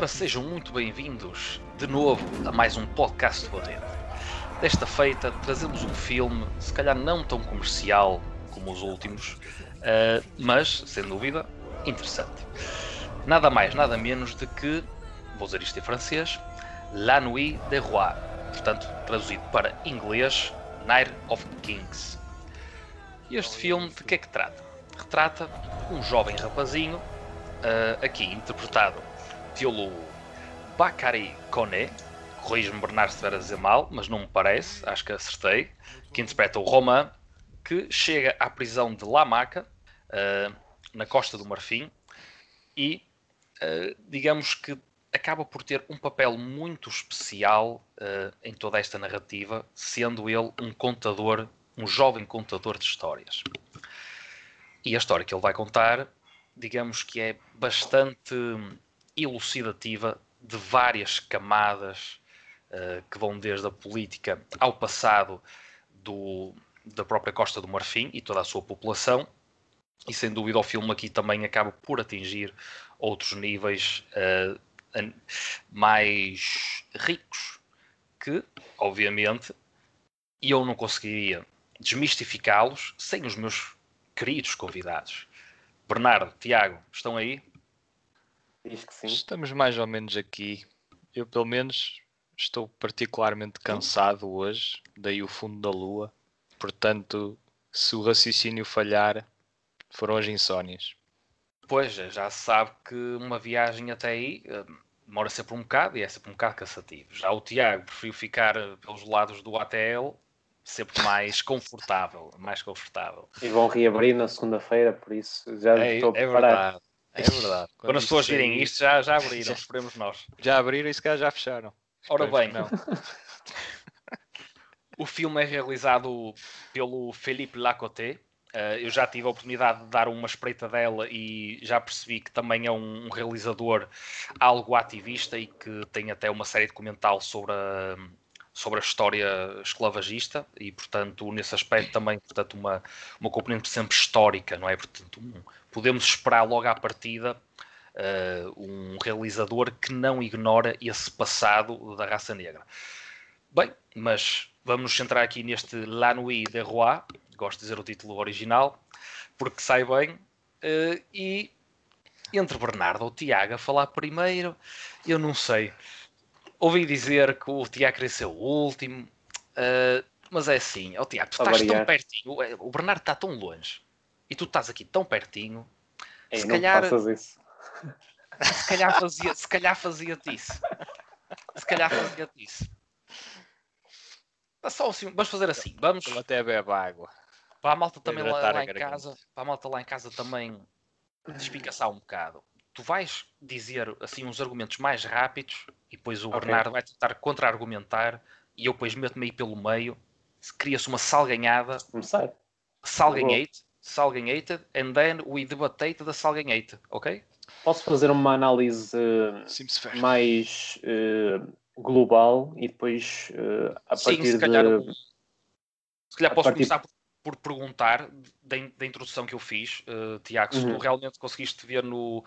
Ora, sejam muito bem-vindos de novo a mais um podcast do Barreiro. Desta feita, trazemos um filme, se calhar não tão comercial como os últimos, uh, mas, sem dúvida, interessante. Nada mais, nada menos de que, vou dizer isto em francês, La Nuit des Rois, portanto, traduzido para inglês, Night of Kings. E este filme de que é que trata? Retrata um jovem rapazinho, uh, aqui interpretado pelo Bakary Koné, corrijo-me Bernardo se estiver a dizer mal, mas não me parece, acho que acertei, que interpreta o Romain, que chega à prisão de La Maca, uh, na Costa do Marfim, e uh, digamos que acaba por ter um papel muito especial uh, em toda esta narrativa, sendo ele um contador, um jovem contador de histórias. E a história que ele vai contar, digamos que é bastante elucidativa de várias camadas uh, que vão desde a política ao passado do, da própria Costa do Marfim e toda a sua população. E sem dúvida o filme aqui também acaba por atingir outros níveis uh, mais ricos que, obviamente, eu não conseguiria desmistificá-los sem os meus queridos convidados. Bernardo, Tiago, estão aí? Diz que sim. Estamos mais ou menos aqui. Eu, pelo menos, estou particularmente cansado hoje, daí o fundo da lua. Portanto, se o raciocínio falhar, foram as insónias. Pois, já se sabe que uma viagem até aí eh, demora sempre um bocado e é sempre um bocado cansativo. Já o Tiago preferiu ficar eh, pelos lados do ATL, sempre mais confortável, mais confortável. E vão reabrir na segunda-feira, por isso já é, estou a preparar. É verdade. É verdade. Quando, Quando as pessoas virem isto, já, já abriram, esperemos nós. Já abriram e se calhar já fecharam. Ora bem, não. o filme é realizado pelo Felipe Lacoté. Uh, eu já tive a oportunidade de dar uma espreita dela e já percebi que também é um, um, realizador algo ativista e que tem até uma série documental sobre a, sobre a história esclavagista e, portanto, nesse aspecto também, portanto, uma, uma componente sempre histórica, não é? Portanto, um, podemos esperar logo à partida uh, um realizador que não ignora esse passado da raça negra. Bem, mas vamos nos centrar aqui neste La Nuit des Rois, gosto de dizer o título original, porque sai bem, uh, e entre Bernardo ou Tiago a falar primeiro, eu não sei. Ouvi dizer que o Tiago queria ser o último, uh, mas é assim, oh, Tiago, tu estás tão pertinho, o Bernardo está tão longe e tu estás aqui tão pertinho, Ei, se, calhar, se calhar fazia, se calhar fazia-te isso. Se calhar fazia-te isso. Só assim, vamos fazer assim, vamos até bebe água. Para a malta também lá, lá em casa, para a malta lá em casa também despicaçar um bocado. Tu vais dizer assim uns argumentos mais rápidos e depois o okay. Bernardo vai tentar contra-argumentar e eu depois meto-me aí pelo meio. Cria-se uma salganhada. Começar. Salganhate Salganhated and then we debated the Salganhated, ok? Posso fazer uma análise uh, mais uh, global e depois uh, a Sim, partir se calhar, de... Se calhar posso partir... começar por, por, perguntar da, da, introdução que eu fiz, Tiago, se uhum. tu realmente conseguiste ver no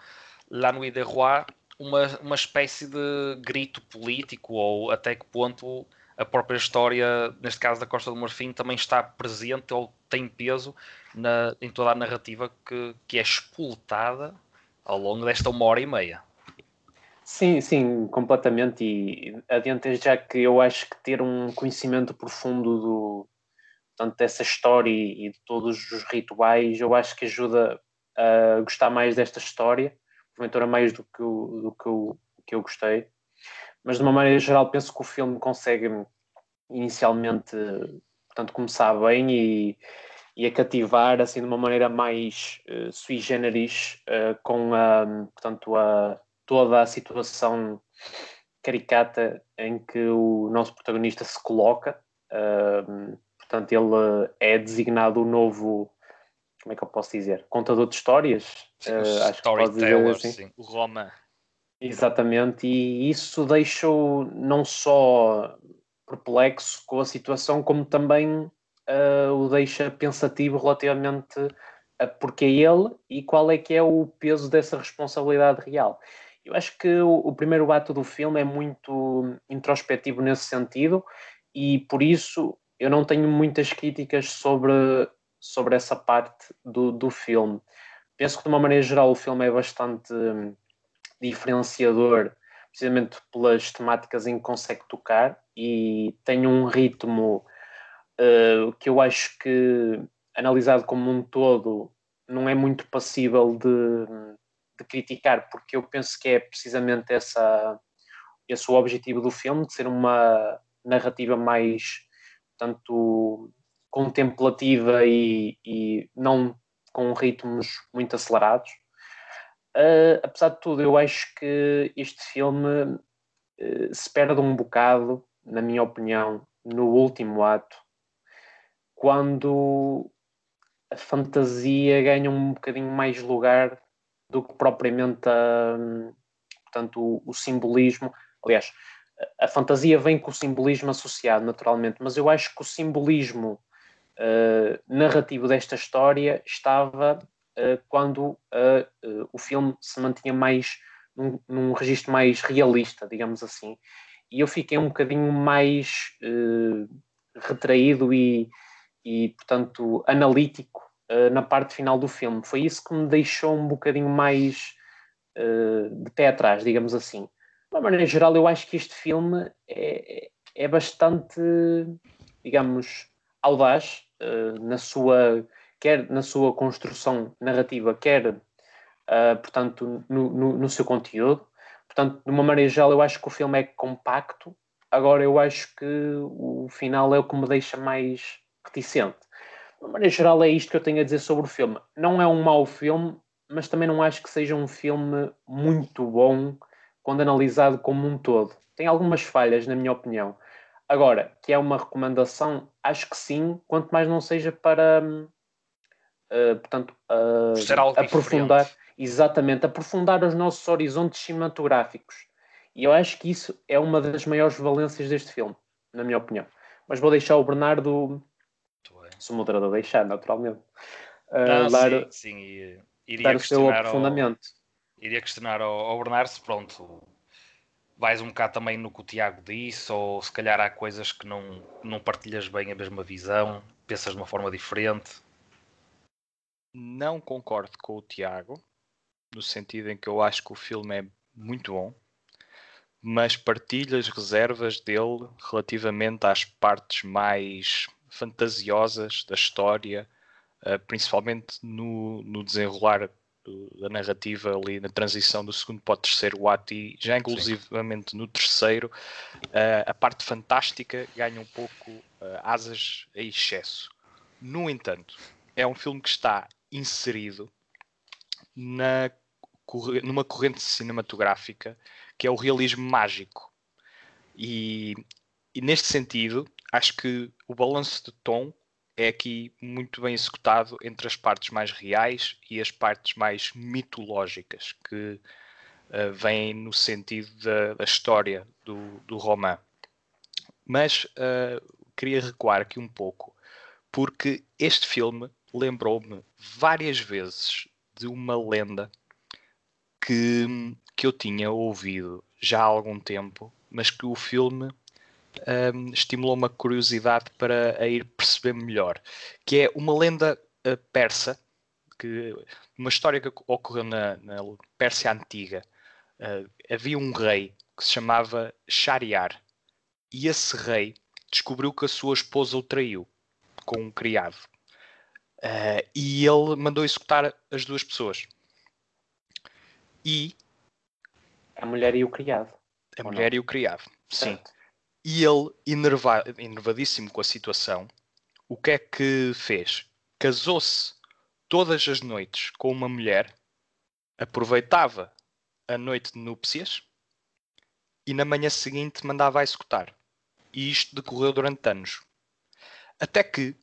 La Nuit des Rois uma, uma espécie de grito político ou até que ponto a própria história, neste caso da Costa do Marfim, também está presente ou tem peso na, em toda a narrativa que, que é explotada ao longo desta uma hora e meia. Sim, sim, completamente. E adiante já que eu acho que ter um conhecimento profundo do, tanto dessa história e de todos os rituais, eu acho que ajuda a gostar mais desta história, porventura mais do que, do que, eu, que eu gostei. Mas de uma maneira geral, penso que o filme consegue inicialmente portanto, começar bem e, e a cativar assim de uma maneira mais uh, sui generis uh, com a, portanto, a, toda a situação caricata em que o nosso protagonista se coloca. Uh, portanto, ele é designado o novo, como é que eu posso dizer? Contador de histórias. Uh, acho que pode dizer assim. Sim. O Roma. Exatamente, e isso deixa-o não só perplexo com a situação, como também uh, o deixa pensativo relativamente a porque é ele e qual é que é o peso dessa responsabilidade real. Eu acho que o, o primeiro ato do filme é muito introspectivo nesse sentido e por isso eu não tenho muitas críticas sobre, sobre essa parte do, do filme. Penso que de uma maneira geral o filme é bastante hum, diferenciador, precisamente pelas temáticas em que consegue tocar e tem um ritmo uh, que eu acho que, analisado como um todo, não é muito passível de, de criticar, porque eu penso que é precisamente essa, esse o objetivo do filme, de ser uma narrativa mais, tanto contemplativa e, e não com ritmos muito acelerados. Uh, apesar de tudo, eu acho que este filme uh, se perde um bocado, na minha opinião, no último ato, quando a fantasia ganha um bocadinho mais lugar do que propriamente a, portanto, o, o simbolismo. Aliás, a fantasia vem com o simbolismo associado, naturalmente, mas eu acho que o simbolismo uh, narrativo desta história estava uh, quando uh, o filme se mantinha mais num, num registro mais realista, digamos assim. E eu fiquei um bocadinho mais retraído e, e, portanto, analítico na parte final do filme. Foi isso que me deixou um bocadinho mais de pé atrás, digamos assim de uma maneira geral, eu acho que este filme é, é bastante, digamos, audaz uh, na sua, quer na sua construção narrativa, quer, uh, portanto, no, no, no, seu conteúdo. Portanto, de uma maneira geral, eu acho que o filme é compacto. Agora, eu acho que o final é o que me deixa mais reticente. De uma maneira geral, é isto que eu tenho a dizer sobre o filme. Não é um mau filme, mas também não acho que seja um filme muito bom quando analisado como um todo. Tem algumas falhas, na minha opinião. Agora, que é uma recomendação, acho que sim, quanto mais não seja para, uh, portanto, uh, aprofundar, diferente. exatamente, aprofundar os nossos horizontes cinematográficos. E eu acho que isso é uma das maiores valências deste filme, na minha opinião. Mas vou deixar o Bernardo, se o moderador deixar, naturalmente, uh, não, dar, sim, sim, iria dar o seu aprofundamento. Ao iria questionar ao, ao Bernardo se pronto, vais um bocado também no que o Tiago disse, ou se calhar há coisas que não, não partilhas bem a mesma visão, pensas de uma forma diferente. Não concordo com o Tiago, no sentido em que eu acho que o filme é muito bom, mas partilho as reservas dele relativamente às partes mais fantasiosas da história, eh, principalmente no, no desenrolar da narrativa ali na transição do segundo para o terceiro ato e já inclusivamente Sim. no terceiro uh, a parte fantástica ganha um pouco uh, asas a excesso. No entanto, é um filme que está inserido na, numa corrente cinematográfica que é o realismo mágico. E, e neste sentido, acho que o balanço de tom é aqui muito bem executado entre as partes mais reais e as partes mais mitológicas, que uh, vêm no sentido da, da história do, do romã. Mas uh, queria recuar aqui um pouco, porque este filme lembrou-me várias vezes de uma lenda que, que eu tinha ouvido já há algum tempo, mas que o filme um, estimulou uma curiosidade para a ir perceber melhor, que é uma lenda uh, persa, que, uma história que ocorreu na, na Pérsia Antiga. Uh, havia um rei que se chamava Shariar, e esse rei descobriu que a sua esposa o traiu com um criado. Uh, e ele mandou executar as duas pessoas. E a mulher e o criado. A mulher não? e o criado, sim. Certo. E ele, enerva, enervadíssimo com a situação, o que é que fez? Casou-se todas as noites com uma mulher, aproveitava a noite de núpcias e na manhã seguinte mandava a executar. E isto decorreu durante anos. Até que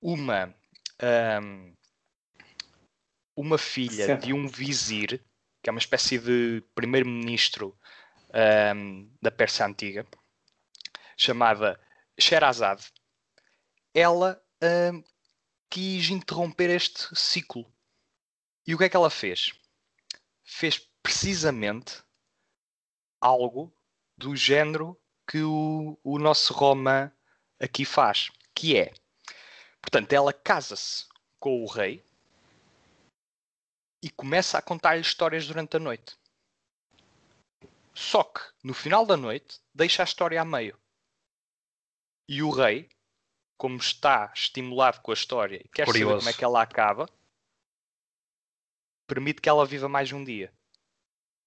uma, um, uma filha certo. de um vizir, que é uma espécie de primeiro-ministro um, da Pérsia Antiga, chamada Sherazade, ela hum, quis interromper este ciclo. E o que é que ela fez? Fez precisamente algo do género que o, o nosso Roma aqui faz, que é, portanto, ela casa-se com o rei e começa a contar-lhe histórias durante a noite. Só que, no final da noite, deixa a história a meio. E o rei, como está estimulado com a história e quer Curioso. saber como é que ela acaba, permite que ela viva mais um dia.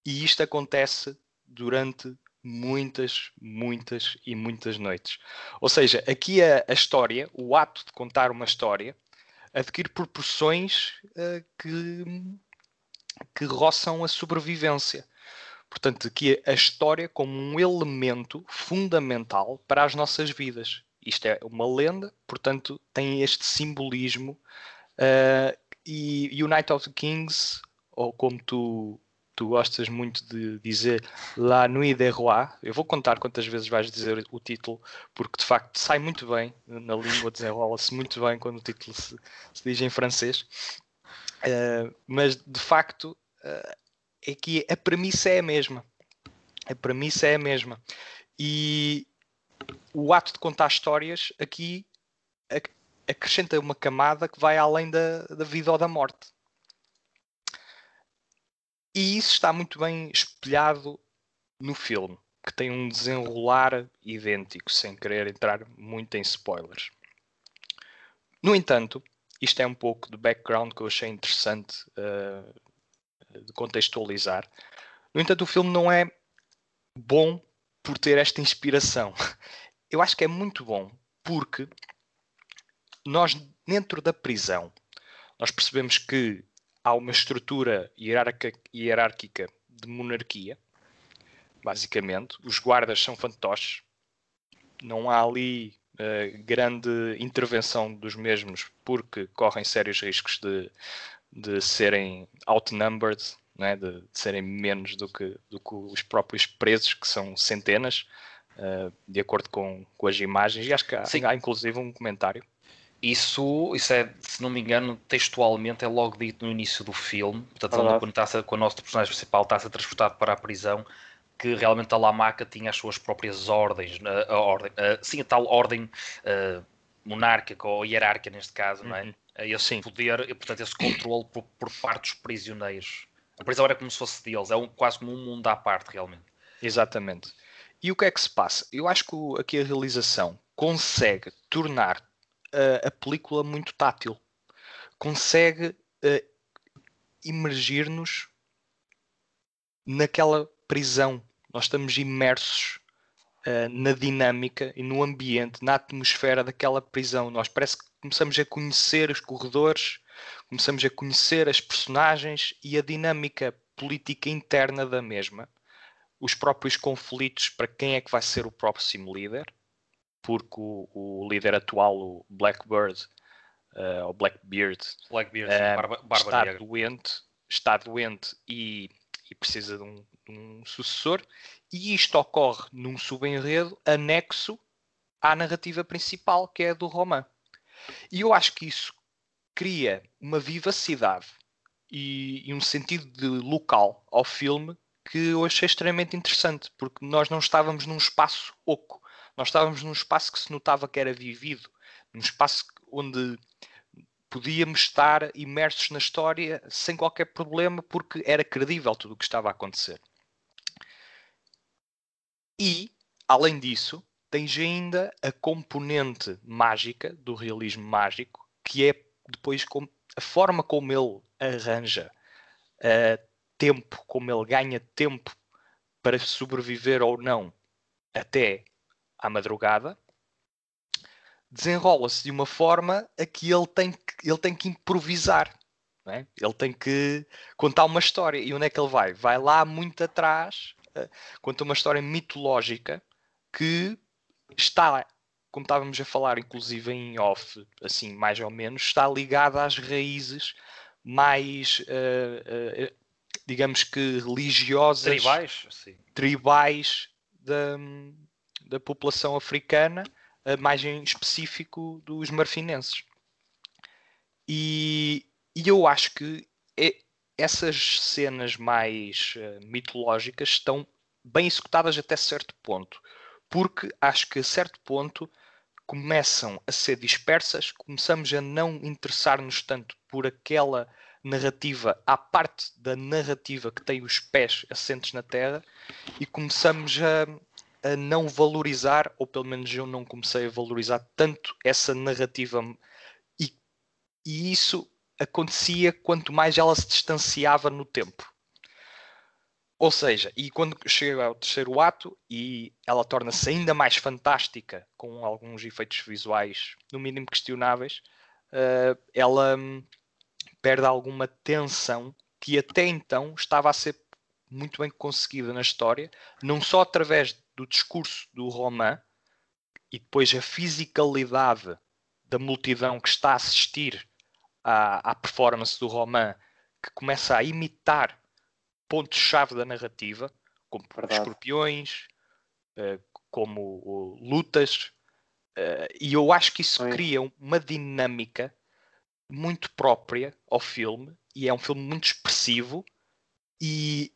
E isto acontece durante muitas, muitas e muitas noites. Ou seja, aqui a, a história, o ato de contar uma história, adquire proporções uh, que, que roçam a sobrevivência. Portanto, aqui a história como um elemento fundamental para as nossas vidas. Isto é uma lenda, portanto, tem este simbolismo. Uh, e Night of the Kings, ou como tu, tu gostas muito de dizer, La Nuit des Rois, eu vou contar quantas vezes vais dizer o título, porque de facto sai muito bem na língua, desenrola-se muito bem quando o título se, se diz em francês. Uh, mas de facto, uh, é que a premissa é a mesma. A premissa é a mesma. E o ato de contar histórias aqui acrescenta uma camada que vai além da, da vida ou da morte. E isso está muito bem espelhado no filme, que tem um desenrolar idêntico, sem querer entrar muito em spoilers. No entanto, isto é um pouco de background que eu achei interessante uh, de contextualizar. No entanto, o filme não é bom por ter esta inspiração. Eu acho que é muito bom porque nós, dentro da prisão, nós percebemos que há uma estrutura hierárquica de monarquia, basicamente. Os guardas são fantoches. Não há ali uh, grande intervenção dos mesmos porque correm sérios riscos de, de serem outnumbered, né? de, de, serem menos do que, do que os próprios presos, que são centenas, uh, de acordo com, com as imagens. E acho que há, há inclusive um comentário. Isso, isso é, se não me engano, textualmente é logo dito no início do filme. Portanto, ah, quando, está quando o nosso personagem principal está a ser transportado para a prisão, que realmente a Lamaca tinha as suas próprias ordens, a, a ordem, a, sim, a tal ordem monárquica ou hierárquica neste caso, uhum. não é? Uhum esse Sim. poder e, portanto, esse controle por, por, parte dos prisioneiros. A prisão era como se fosse deles, é um, quase como um mundo à parte, realmente. Exatamente. E o que é que se passa? Eu acho que aqui a realização consegue tornar uh, a película muito tátil, consegue uh, imergir-nos naquela prisão. Nós estamos imersos uh, na dinâmica e no ambiente, na atmosfera daquela prisão. Nós parece que começamos a conhecer os corredores, começamos a conhecer as personagens e a dinâmica política interna da mesma, os próprios conflitos para quem é que vai ser o próximo líder, porque o, o líder atual, o Blackbird, uh, ou Blackbeard, Blackbeard uh, barba, barba está negra. doente, está doente e, e precisa de um, de um, sucessor, e isto ocorre num subenredo anexo à narrativa principal, que é a do romã. E eu acho que isso cria uma vivacidade e, e um sentido de local ao filme que eu achei extremamente interessante, porque nós não estávamos num espaço oco, nós estávamos num espaço que se notava que era vivido, num espaço onde podíamos estar imersos na história sem qualquer problema, porque era credível tudo o que estava a acontecer. E, além disso, tens ainda a componente mágica do realismo mágico, que é depois com, a forma como ele arranja uh, tempo, como ele ganha tempo para sobreviver ou não até à madrugada, desenrola-se de uma forma a que ele tem que, ele tem que improvisar. É? Ele tem que contar uma história. E onde é que ele vai? Vai lá muito atrás, conta uma história mitológica que está, como estávamos a falar, inclusive em off, assim, mais ou menos, está ligada às raízes mais, uh, uh, digamos que religiosas, tribais, sim. tribais da, da população africana, uh, mais em específico dos marfinenses. E, e eu acho que é, essas cenas mais uh, mitológicas estão bem executadas até certo ponto, porque acho que a certo ponto começam a ser dispersas, começamos a não interessar-nos tanto por aquela narrativa à parte da narrativa que tem os pés assentes na terra e começamos a, a não valorizar, ou pelo menos eu não comecei a valorizar tanto essa narrativa e, e isso acontecia quanto mais ela se distanciava no tempo. Ou seja, e quando chega ao terceiro ato e ela torna-se ainda mais fantástica, com alguns efeitos visuais no mínimo questionáveis, uh, ela hum, perde alguma tensão que até então estava a ser muito bem conseguida na história, não só através do discurso do Roman e depois a fisicalidade da multidão que está a assistir à, à performance do Roman, que começa a imitar pontos-chave da narrativa, como Verdade. escorpiões, uh, como uh, lutas, uh, e eu acho que isso Sim. cria uma dinâmica muito própria ao filme, e é um filme muito expressivo, e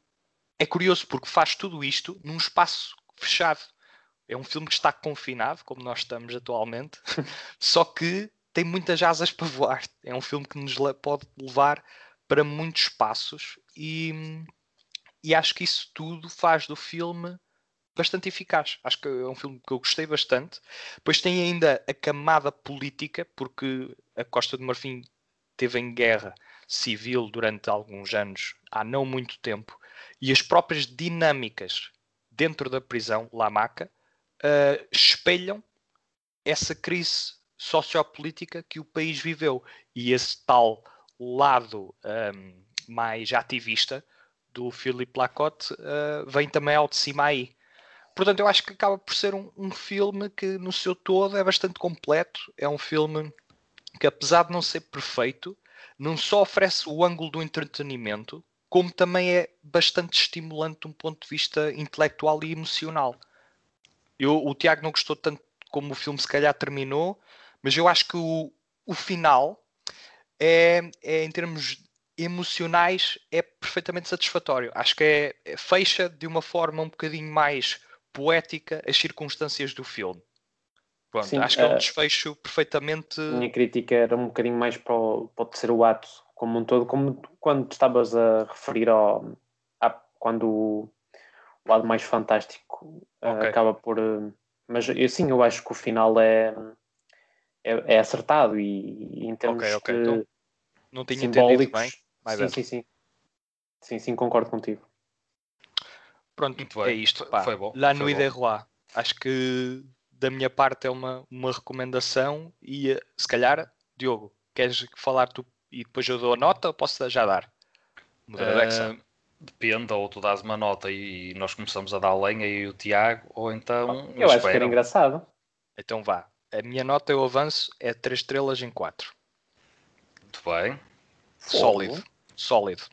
é curioso porque faz tudo isto num espaço fechado. É um filme que está confinado, como nós estamos atualmente, só que tem muitas asas para voar. É um filme que nos pode levar para muitos espaços e e acho que isso tudo faz do filme bastante eficaz. Acho que é um filme que eu gostei bastante. Depois tem ainda a camada política, porque a Costa do Marfim teve em guerra civil durante alguns anos, há não muito tempo, e as próprias dinâmicas dentro da prisão, Lamaca, uh, espelham essa crise sociopolítica que o país viveu. E esse tal lado um, mais ativista do Philippe Lacotte uh, vem também ao de cima aí. Portanto, eu acho que acaba por ser um, um, filme que, no seu todo, é bastante completo. É um filme que, apesar de não ser perfeito, não só oferece o ângulo do entretenimento, como também é bastante estimulante de um ponto de vista intelectual e emocional. Eu, o Tiago não gostou tanto como o filme se calhar terminou, mas eu acho que o, o final é, é, em termos emocionais é perfeitamente satisfatório. Acho que é, é, fecha de uma forma um bocadinho mais poética as circunstâncias do filme. Pronto, Sim, acho que é um desfecho perfeitamente. A minha crítica era um bocadinho mais para o, para o terceiro ato, como um todo, como quando estavas a referir ao. A, quando o, o lado mais fantástico uh, okay. acaba por. Uh, mas eu, sim, eu acho que o final é, é, é acertado e, e em termos okay, okay. de. Então, não tinha entendido bem. sim, sim, sim. Sim, sim, concordo contigo. Pronto, é isto. Pá. Foi bom. La Nuit des Rois. Acho que da minha parte é uma, uma recomendação e eh, se calhar, Diogo, queres falar tu e depois eu dou a nota ou posso já dar? Uh, depende, ou tu dás uma nota e nós começamos a dar lenha e o Tiago, ou então. Eu acho que era engraçado. Então vá. A minha nota, eu avanço, é 3 estrelas em 4. Muito bem. Sólido. Sólido.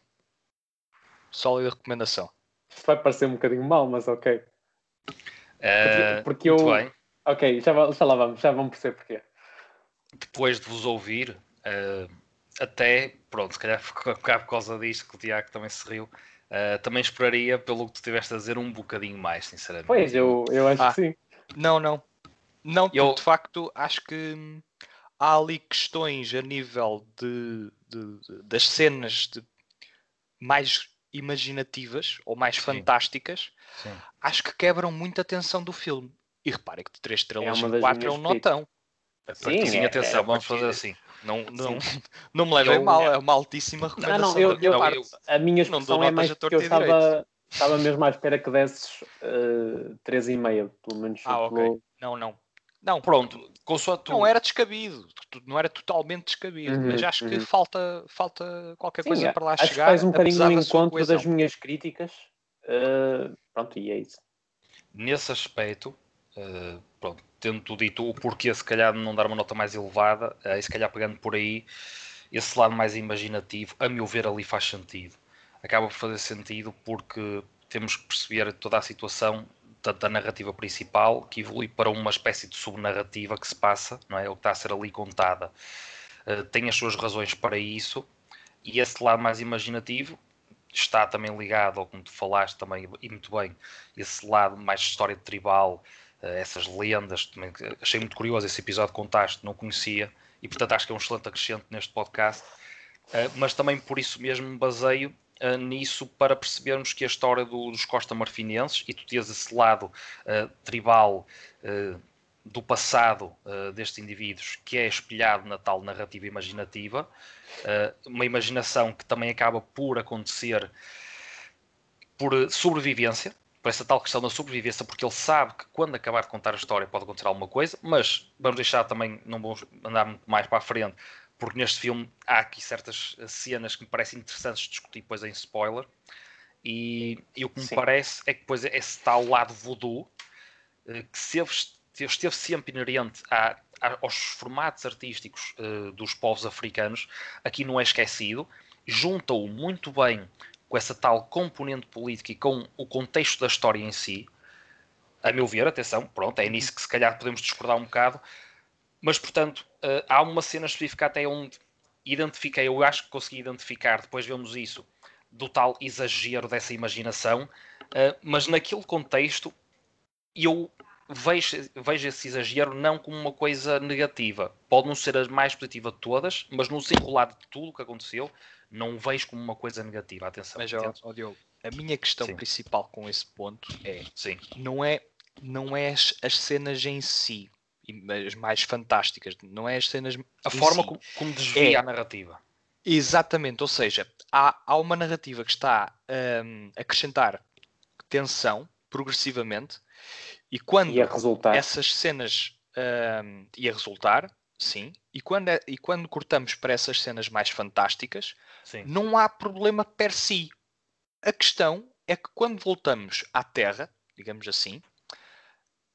Sólida recomendação. Isto vai parecer um bocadinho mal, mas ok. Uh, porque, porque eu. Bem. Ok, já, já lá vamos, já vamos perceber porquê. Depois de vos ouvir, uh, até, pronto, se calhar por causa disto que o Tiago também se riu, uh, também esperaria, pelo que tu tiveste a dizer, um bocadinho mais, sinceramente. Pois, eu, eu acho ah, que sim. Não, não. Não, eu... de facto, acho que há ali questões a nível de, de, de das cenas de, mais imaginativas ou mais Sim. fantásticas, Sim. acho que quebram muito a tensão do filme. E reparem que de 3 estrelas é 4 é um notão. Sim, Sim é, atenção, é, vamos fazer assim. Não, não, não me levem eu, mal, é uma altíssima recomendação. Não, não, eu, eu, eu, a minha expressão é mais porque eu estava, estava mesmo à espera que desses uh, eh, 3,5, pelo menos. Ah, ok. Não, não. Não, pronto, tu... não era descabido, não era totalmente descabido, uhum, mas acho uhum. que falta, falta qualquer Sim, coisa para lá acho chegar. Que faz um bocadinho no encontro das minhas críticas. Uh, pronto, e é isso. Nesse aspecto, uh, pronto, tendo dito o porquê, se calhar, não dar uma nota mais elevada, uh, se calhar pegando por aí, esse lado mais imaginativo, a meu ver, ali faz sentido. Acaba por fazer sentido porque temos que perceber toda a situação da narrativa principal que evolui para uma espécie de subnarrativa que se passa, não é? O que está a ser ali contada. Uh, tem as suas razões para isso. E esse lado mais imaginativo está também ligado ao como tu falaste também e muito bem esse lado mais história tribal eh, essas lendas também, achei muito curioso esse episódio que contaste não conhecia e portanto acho que é um excelente acrescente neste podcast. Eh, mas também por isso mesmo me baseio uh, nisso para percebermos que a história do, dos Costa Marfinenses e tu tens esse lado uh, tribal uh, do passado destes indivíduos que é espelhado na tal narrativa imaginativa, uma imaginação que também acaba por acontecer por sobrevivência, por essa tal questão da sobrevivência, porque ele sabe que quando acabar de contar a história pode acontecer alguma coisa, mas vamos deixar também, não vamos andar muito mais para a frente, porque neste filme há aqui certas cenas que me parecem interessantes de discutir depois em spoiler. E, e o que me Sim. parece é que depois esse tal lado voodoo eh, que esteve, esteve sempre inerente a, aos formatos artísticos uh, dos povos africanos, aqui não é esquecido, junta-o muito bem com essa tal componente política e com o contexto da história em si. A meu ver, atenção, pronto, é nisso que se calhar podemos discordar um bocado, mas, portanto, uh, há uma cena específica até onde identifiquei, eu acho que consegui identificar, depois vemos isso, do tal exagero dessa imaginação, uh, mas naquele contexto eu vejo, vejo esse exagero não como uma coisa negativa. Pode não ser a mais positiva de todas, mas no desenrolar de tudo o que aconteceu, não o vejo como uma coisa negativa. Atenção. Mas, ó, ó Diogo, a minha questão Sim. principal com esse ponto é, Sim. não é, não é as, as cenas em si, as mais fantásticas, não é as cenas. A forma si. como, como desvia é, a narrativa. Exatamente, ou seja, há, há uma narrativa que está um, a acrescentar tensão progressivamente e quando e essas cenas um, e a resultar, sim, e quando, é, e quando cortamos para essas cenas mais fantásticas, sim. não há problema per si. A questão é que quando voltamos à Terra, digamos assim,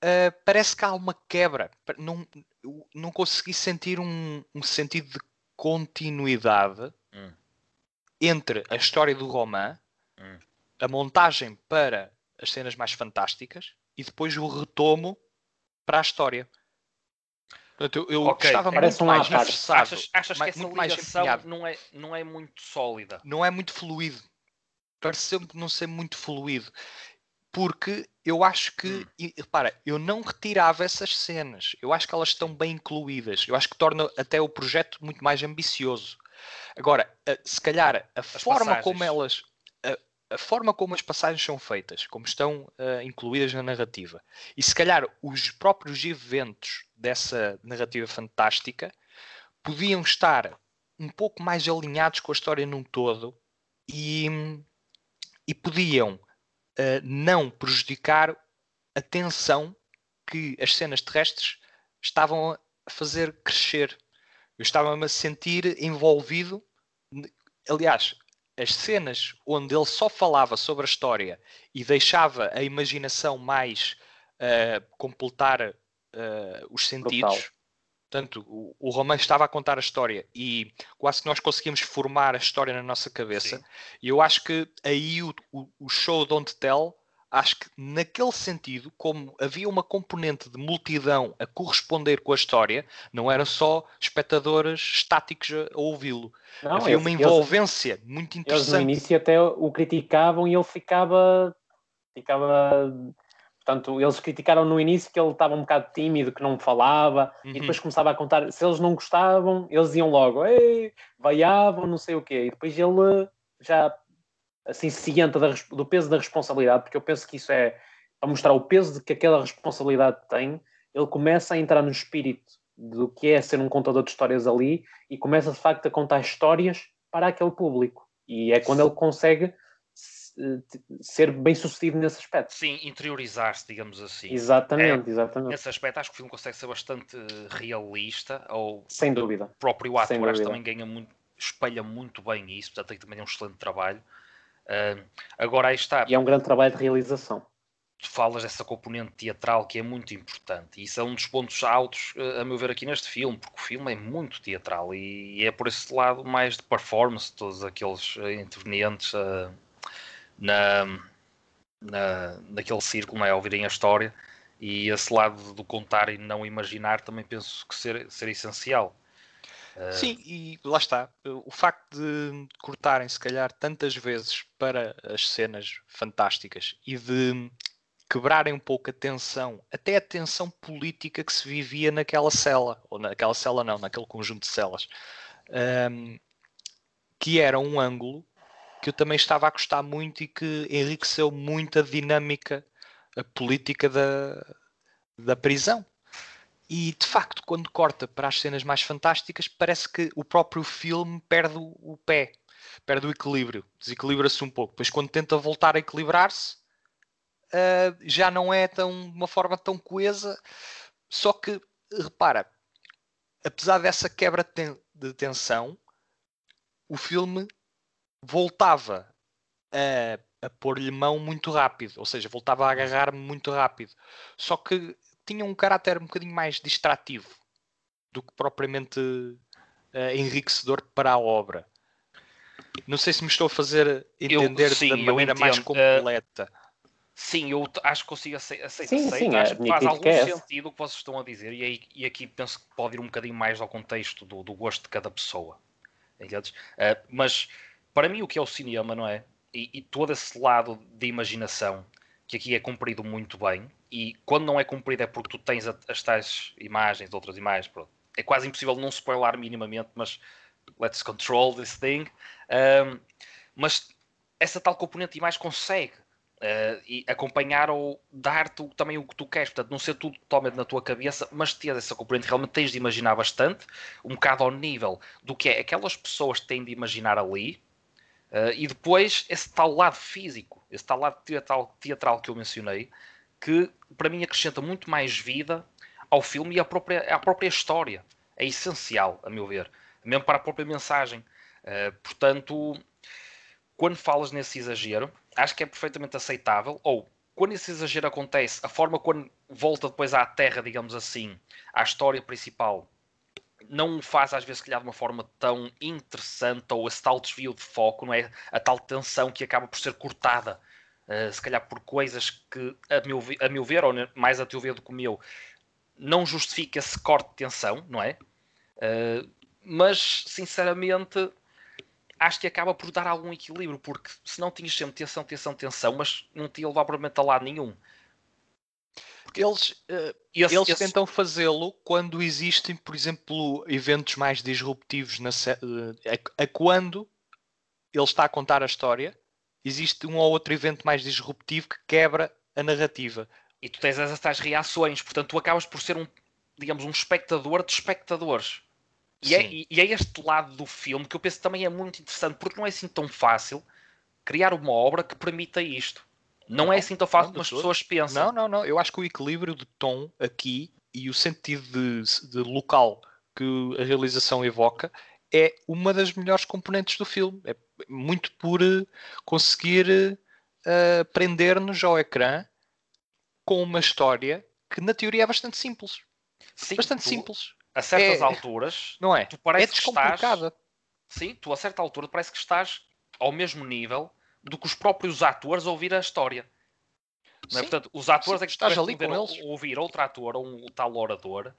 uh, parece que há uma quebra. Não, não consegui sentir um, um sentido de continuidade hum. entre a história do romã, hum. a montagem para as cenas mais fantásticas e depois o retomo para a história. Portanto, eu, eu okay. estava Parece muito mais necessário. Achas, achas mais, que essa ligação não é, não é muito sólida? Não é muito fluido. Pareceu-me não ser muito fluido porque eu acho que, hum. e, repara, eu não retirava essas cenas. Eu acho que elas estão bem incluídas. Eu acho que torna até o projeto muito mais ambicioso. Agora, se calhar a as forma passagens. como elas, a, a, forma como as passagens são feitas, como estão uh, incluídas na narrativa, e se calhar os próprios eventos dessa narrativa fantástica podiam estar um pouco mais alinhados com a história num todo e, e podiam uh, não prejudicar a tensão que as cenas terrestres estavam a fazer crescer. Eu estava-me a sentir envolvido. Aliás, as cenas onde ele só falava sobre a história e deixava a imaginação mais uh, completar uh, os sentidos. Total. Portanto, o, o Romano estava a contar a história e quase que nós conseguimos formar a história na nossa cabeça. Sim. E eu acho que aí o, o, o show Don't Tell, acho que naquele sentido, como havia uma componente de multidão a corresponder com a história, não eram só espectadores estáticos a ouvi-lo. Havia eles, uma envolvência eles, muito interessante. Eles no início até o criticavam e ele ficava ficava Portanto, eles criticaram no início que ele estava um bocado tímido, que não falava, uhum. e depois começava a contar. Se eles não gostavam, eles iam logo, ei, vaiavam, não sei o quê. E depois ele já, assim, ciente da, do peso da responsabilidade, porque eu penso que isso é para mostrar o peso de que aquela responsabilidade tem, ele começa a entrar no espírito do que é ser um contador de histórias ali e começa de facto a contar histórias para aquele público. E é quando ele consegue ser bem sucedido nesse aspecto. Sim, interiorizar-se, digamos assim. Exatamente, é, exatamente. Nesse aspecto, acho que o filme consegue ser bastante realista, ou sem dúvida. O próprio ator acho também ganha muito, espelha muito bem isso, portanto, tem também um excelente trabalho. Uh, agora aí está. E é um grande trabalho de realização. Tu falas dessa componente teatral que é muito importante, e isso é um dos pontos altos, uh, a meu ver, aqui neste filme, porque o filme é muito teatral e é por esse lado mais de performance, todos aqueles uh, intervenientes na, na, naquele círculo, não é? ouvirem a história e esse lado do contar e não imaginar também penso que ser, ser essencial. Uh... Sim, e lá está. O facto de cortarem, se calhar, tantas vezes para as cenas fantásticas e de quebrarem um pouco a tensão, até a tensão política que se vivia naquela cela, ou naquela cela não, naquele conjunto de celas, um, que era um ângulo que eu também estava a gostar muito e que enriqueceu muito a dinâmica a política da, da prisão. E de facto, quando corta para as cenas mais fantásticas, parece que o próprio filme perde o pé, perde o equilíbrio, desequilibra-se um pouco. Depois, quando tenta voltar a equilibrar-se, uh, já não é tão, uma forma tão coesa. Só que, repara, apesar dessa quebra de tensão, o filme voltava a, a pôr-lhe mão muito rápido, ou seja, voltava a agarrar-me muito rápido. Só que tinha um caráter um bocadinho mais distrativo do que propriamente uh, enriquecedor para a obra. Não sei se me estou a fazer entender eu, sim, da maneira mais eh, completa. Uh, sim, eu acho que consigo aceitar. Sim, sim, acho que faz algum que é sentido o que vocês estão a dizer. E, aí, e aqui penso que pode ir um bocadinho mais ao contexto do, do gosto de cada pessoa. Uh, mas para mim o que é o cinema, não é? E, e, todo esse lado de imaginação que aqui é cumprido muito bem, e quando não é cumprido é porque tu tens as tais imagens, outras imagens, pronto. é quase impossível não spoiler minimamente, mas let's control this thing. Um, mas essa tal componente de imagem consegue uh, e acompanhar ou dar-te também o que tu queres, portanto, não ser tudo totalmente na tua cabeça, mas ter essa componente realmente tens de imaginar bastante, um bocado ao nível do que é aquelas pessoas têm de imaginar ali, Uh, e depois esse tal lado físico, esse tal lado teatral, teatral que eu mencionei, que para mim acrescenta muito mais vida ao filme e à própria, à própria história. É essencial, a meu ver, mesmo para a própria mensagem. Uh, portanto, quando falas nesse exagero, acho que é perfeitamente aceitável. Ou quando esse exagero acontece, a forma quando volta depois à Terra, digamos assim, à história principal, não o faz às vezes calhar de uma forma tão interessante ou esse tal desvio de foco, não é? A tal tensão que acaba por ser cortada, uh, se calhar por coisas que, a meu, a meu ver, ou mais a teu ver do que o meu, não justifica esse corte de tensão, não é? Uh, mas, sinceramente, acho que acaba por dar algum equilíbrio, porque se não tinhas sempre tensão, tensão, tensão, mas não te ia levar provavelmente a lado nenhum. Eles, uh, esse, eles esse... tentam fazê-lo quando existem, por exemplo, eventos mais disruptivos na uh, a, a quando ele está a contar a história, existe um ou outro evento mais disruptivo que quebra a narrativa. E tu tens essas reações, portanto, tu acabas por ser um, digamos, um espectador de espectadores. E é, e é, este lado do filme que eu penso também é muito interessante, porque não é assim tão fácil criar uma obra que permita isto. Não, é assim tão fácil como as pessoas pensam. Não, não, não. Eu acho que o equilíbrio de tom aqui e o sentido de, de local que a realização evoca é uma das melhores componentes do filme. É muito por uh, conseguir uh, prender-nos ao ecrã com uma história que na teoria é bastante simples. Sim, bastante simples. A certas é, alturas, não é? Tu parece é descomplicada. Que estás, sim, tu a certa altura parece que estás ao mesmo nível do que os próprios atores ouvir a história. Não é? Portanto, os atores Sim, é que estás ali com eles. ouvir outro ator ou um tal orador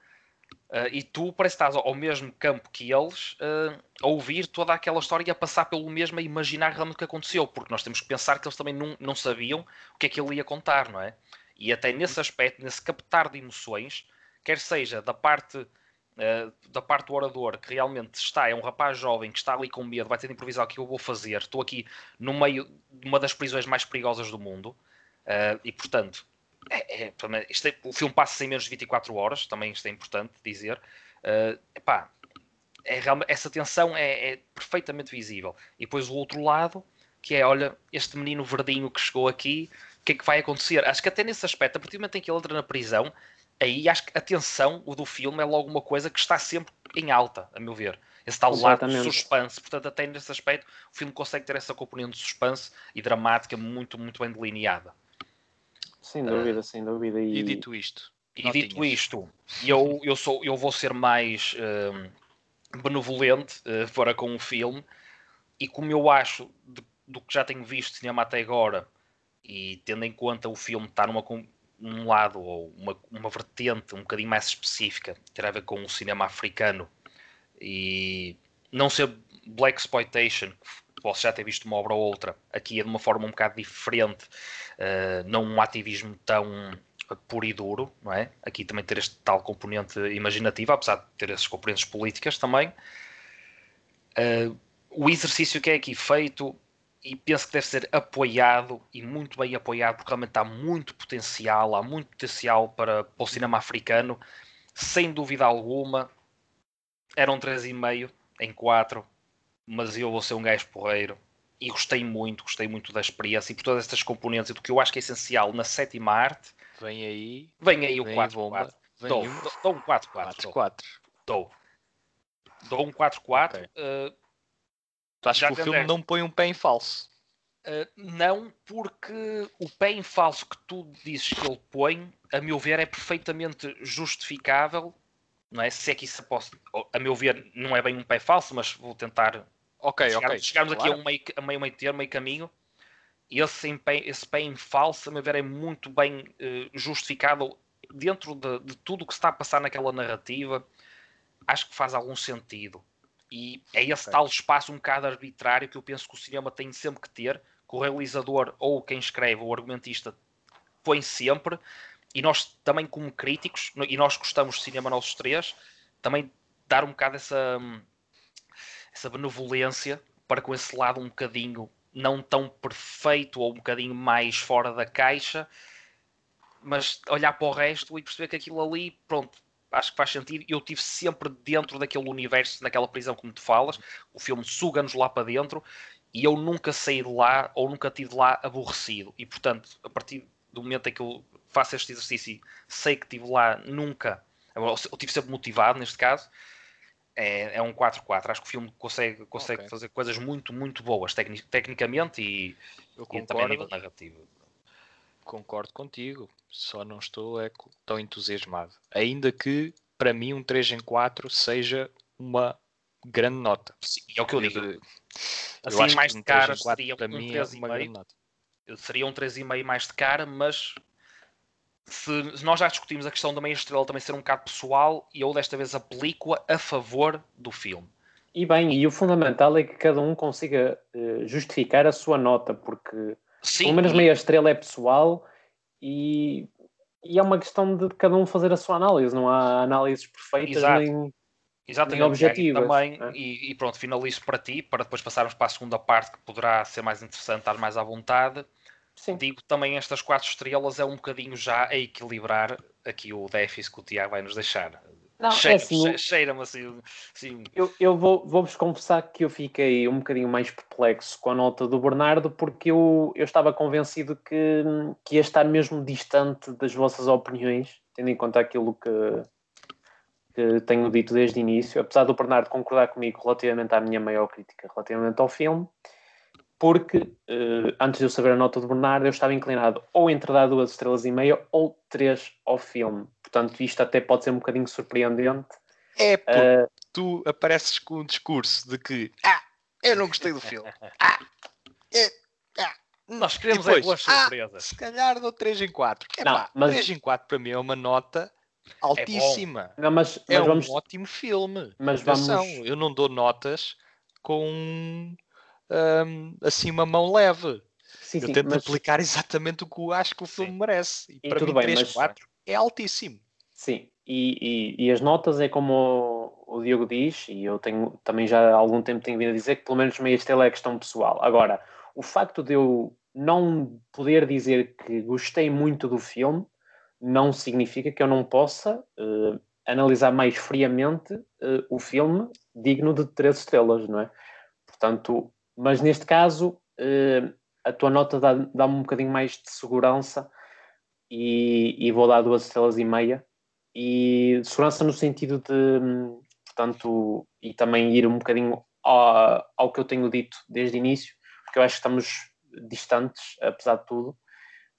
uh, e tu parece que estás ao mesmo campo que eles uh, a ouvir toda aquela história e a passar pelo mesmo a imaginar realmente o que aconteceu, porque nós temos que pensar que eles também não, não sabiam o que é que ele ia contar, não é? E até nesse aspecto, nesse captar de emoções, quer seja da parte Uh, da parte do orador que realmente está, é um rapaz jovem que está ali com medo, vai ter de improvisar o que eu vou fazer. Estou aqui no meio de uma das prisões mais perigosas do mundo uh, e, portanto, é, é, é, o filme passa em menos de 24 horas, também isto é importante dizer. Uh, epá, é, essa tensão é, é, perfeitamente visível. E depois o outro lado, que é, olha, este menino verdinho que chegou aqui, o que é que vai acontecer? Acho que até nesse aspecto, a partir do momento em que ele entra na prisão, aí acho que a tensão o do filme é logo uma coisa que está sempre em alta, a meu ver. Esse tal lado de suspense. Portanto, até nesse aspecto, o filme consegue ter essa componente de suspense e dramática muito, muito bem delineada. Sem dúvida, uh, sem dúvida. E... e, dito isto, e dito isto, eu, eu, sou, eu vou ser mais uh, benevolente uh, para com o filme e como eu acho de, do que já tenho visto de cinema até agora e tendo em conta o filme estar numa um lado ou uma, uma vertente um bocadinho mais específica, ter a ver com o cinema africano, E não ser Black Exploitation, posso já ter visto uma obra ou outra, aqui é de uma forma um bocado diferente, uh, não um ativismo tão puro e duro, não é? Aqui também ter este tal componente imaginativo, apesar de ter esses componentes políticas também. Uh, o exercício que é aqui feito e penso que deve ser apoiado e muito bem apoiado porque realmente há muito potencial, há muito potencial para, para o cinema africano, sem dúvida alguma. Eram 3,5 em 4, mas eu vou ser um gajo porreiro e gostei muito, gostei muito da experiência e por todas estas componentes e do que eu acho que é essencial na sétima arte. Vem aí. Vem aí o 4-4. Dou, dou um 4-4. Dou. Dou um 4-4. Okay. Uh, tu achas que o filme não põe um pé em falso? Uh, não, porque o pé em falso que tu dizes que ele põe, a meu ver, é perfeitamente justificável. Não é? Se é que isso posso. A meu ver, não é bem um pé falso, mas vou tentar Ok, chegar, ok. Chegarmos claro. aqui a um meio, a meio, meio termo, meio caminho. Esse, empenho, esse pé em falso, a meu ver, é muito bem uh, justificado dentro de, de tudo o que se está a passar naquela narrativa. Acho que faz algum sentido. E é esse tal espaço um bocado arbitrário que eu penso que o cinema tem sempre que ter, que o realizador ou quem escreve, o argumentista, põe sempre. E nós também, como críticos, e nós gostamos de cinema nós três, também dar um bocado essa hum, essa benevolência para com esse lado um bocadinho não tão perfeito ou um bocadinho mais fora da caixa, mas olhar para o resto e perceber que aquilo ali, pronto, acho que faz sentido. Eu tive sempre dentro daquele universo, naquela prisão como tu falas, o filme suga-nos lá para dentro e eu nunca saí de lá ou nunca tive lá aborrecido. E portanto, a partir do momento em que eu faço este exercício, sei que estive lá nunca, eu tive sempre motivado neste caso é, é um 4-4. Acho que o filme consegue, consegue okay. fazer coisas muito, muito boas tecnic, tecnicamente e, e também a nível narrativo. Concordo contigo, só não estou é, tão entusiasmado. Ainda que para mim um 3 em 4 seja uma grande nota. Sim, é o que eu digo. Eu, assim, mais de cara seria um 3,5. É seria um 3,5 mais de cara, mas se nós já discutimos a questão da meia estrela também ser um bocado pessoal e eu desta vez aplico-a a favor do filme. E bem, e o fundamental é que cada um consiga uh, justificar a sua nota, porque Sim, pelo menos meia estrela é pessoal e, e, é uma questão de cada um fazer a sua análise, não há análises perfeitas Exato. nem, Exatamente, nem objetivas. Também, é? e, e, pronto, finalizo para ti, para depois passarmos para a segunda parte que poderá ser mais interessante, estar mais à vontade. Sim. Digo também estas quatro estrelas é um bocadinho já a equilibrar aqui o déficit que o Tiago vai nos deixar. Não, cheira-me é assim, cheira assim, assim. Eu, eu vou, vou-vos confessar que eu fiquei um bocadinho mais perplexo com a nota do Bernardo, porque eu, eu estava convencido que, que ia estar mesmo distante das vossas opiniões, tendo em conta aquilo que, que tenho dito desde o início, apesar do Bernardo concordar comigo relativamente à minha maior crítica relativamente ao filme porque uh, antes de eu saber a nota do Bernardo, eu estava inclinado ou entre dar duas estrelas e meia ou três ao filme. Portanto, isto até pode ser um bocadinho surpreendente. É porque uh, tu apareces com um discurso de que ah, eu não gostei do filme. Ah, é, ah. Nós queremos depois, é boas ah, surpresas. Ah, se calhar dou 3 em 4. É não, pá, mas... 3 em 4 para mim é uma nota altíssima. É, não, mas, mas é vamos... um ótimo filme. Mas Atenção, vamos... eu não dou notas com um, assim uma mão leve. Sim, eu sim, tento mas... aplicar exatamente o que eu acho que o filme sim. merece. E, e para mim, bem, 3, mas... 4 é altíssimo. Sim, e, e, e, as notas é como o, o Diogo diz, e eu tenho também já há algum tempo tenho vindo a dizer que pelo menos meia estrela é questão pessoal. Agora, o facto de eu não poder dizer que gostei muito do filme não significa que eu não possa uh, analisar mais friamente uh, o filme digno de três estrelas, não é? Portanto, mas neste caso, uh, a tua nota dá-me dá um bocadinho mais de segurança e, e, vou dar duas estrelas e meia. E segurança no sentido de, portanto, e também ir um bocadinho ao, ao que eu tenho dito desde o início, porque eu acho que estamos distantes, apesar de tudo.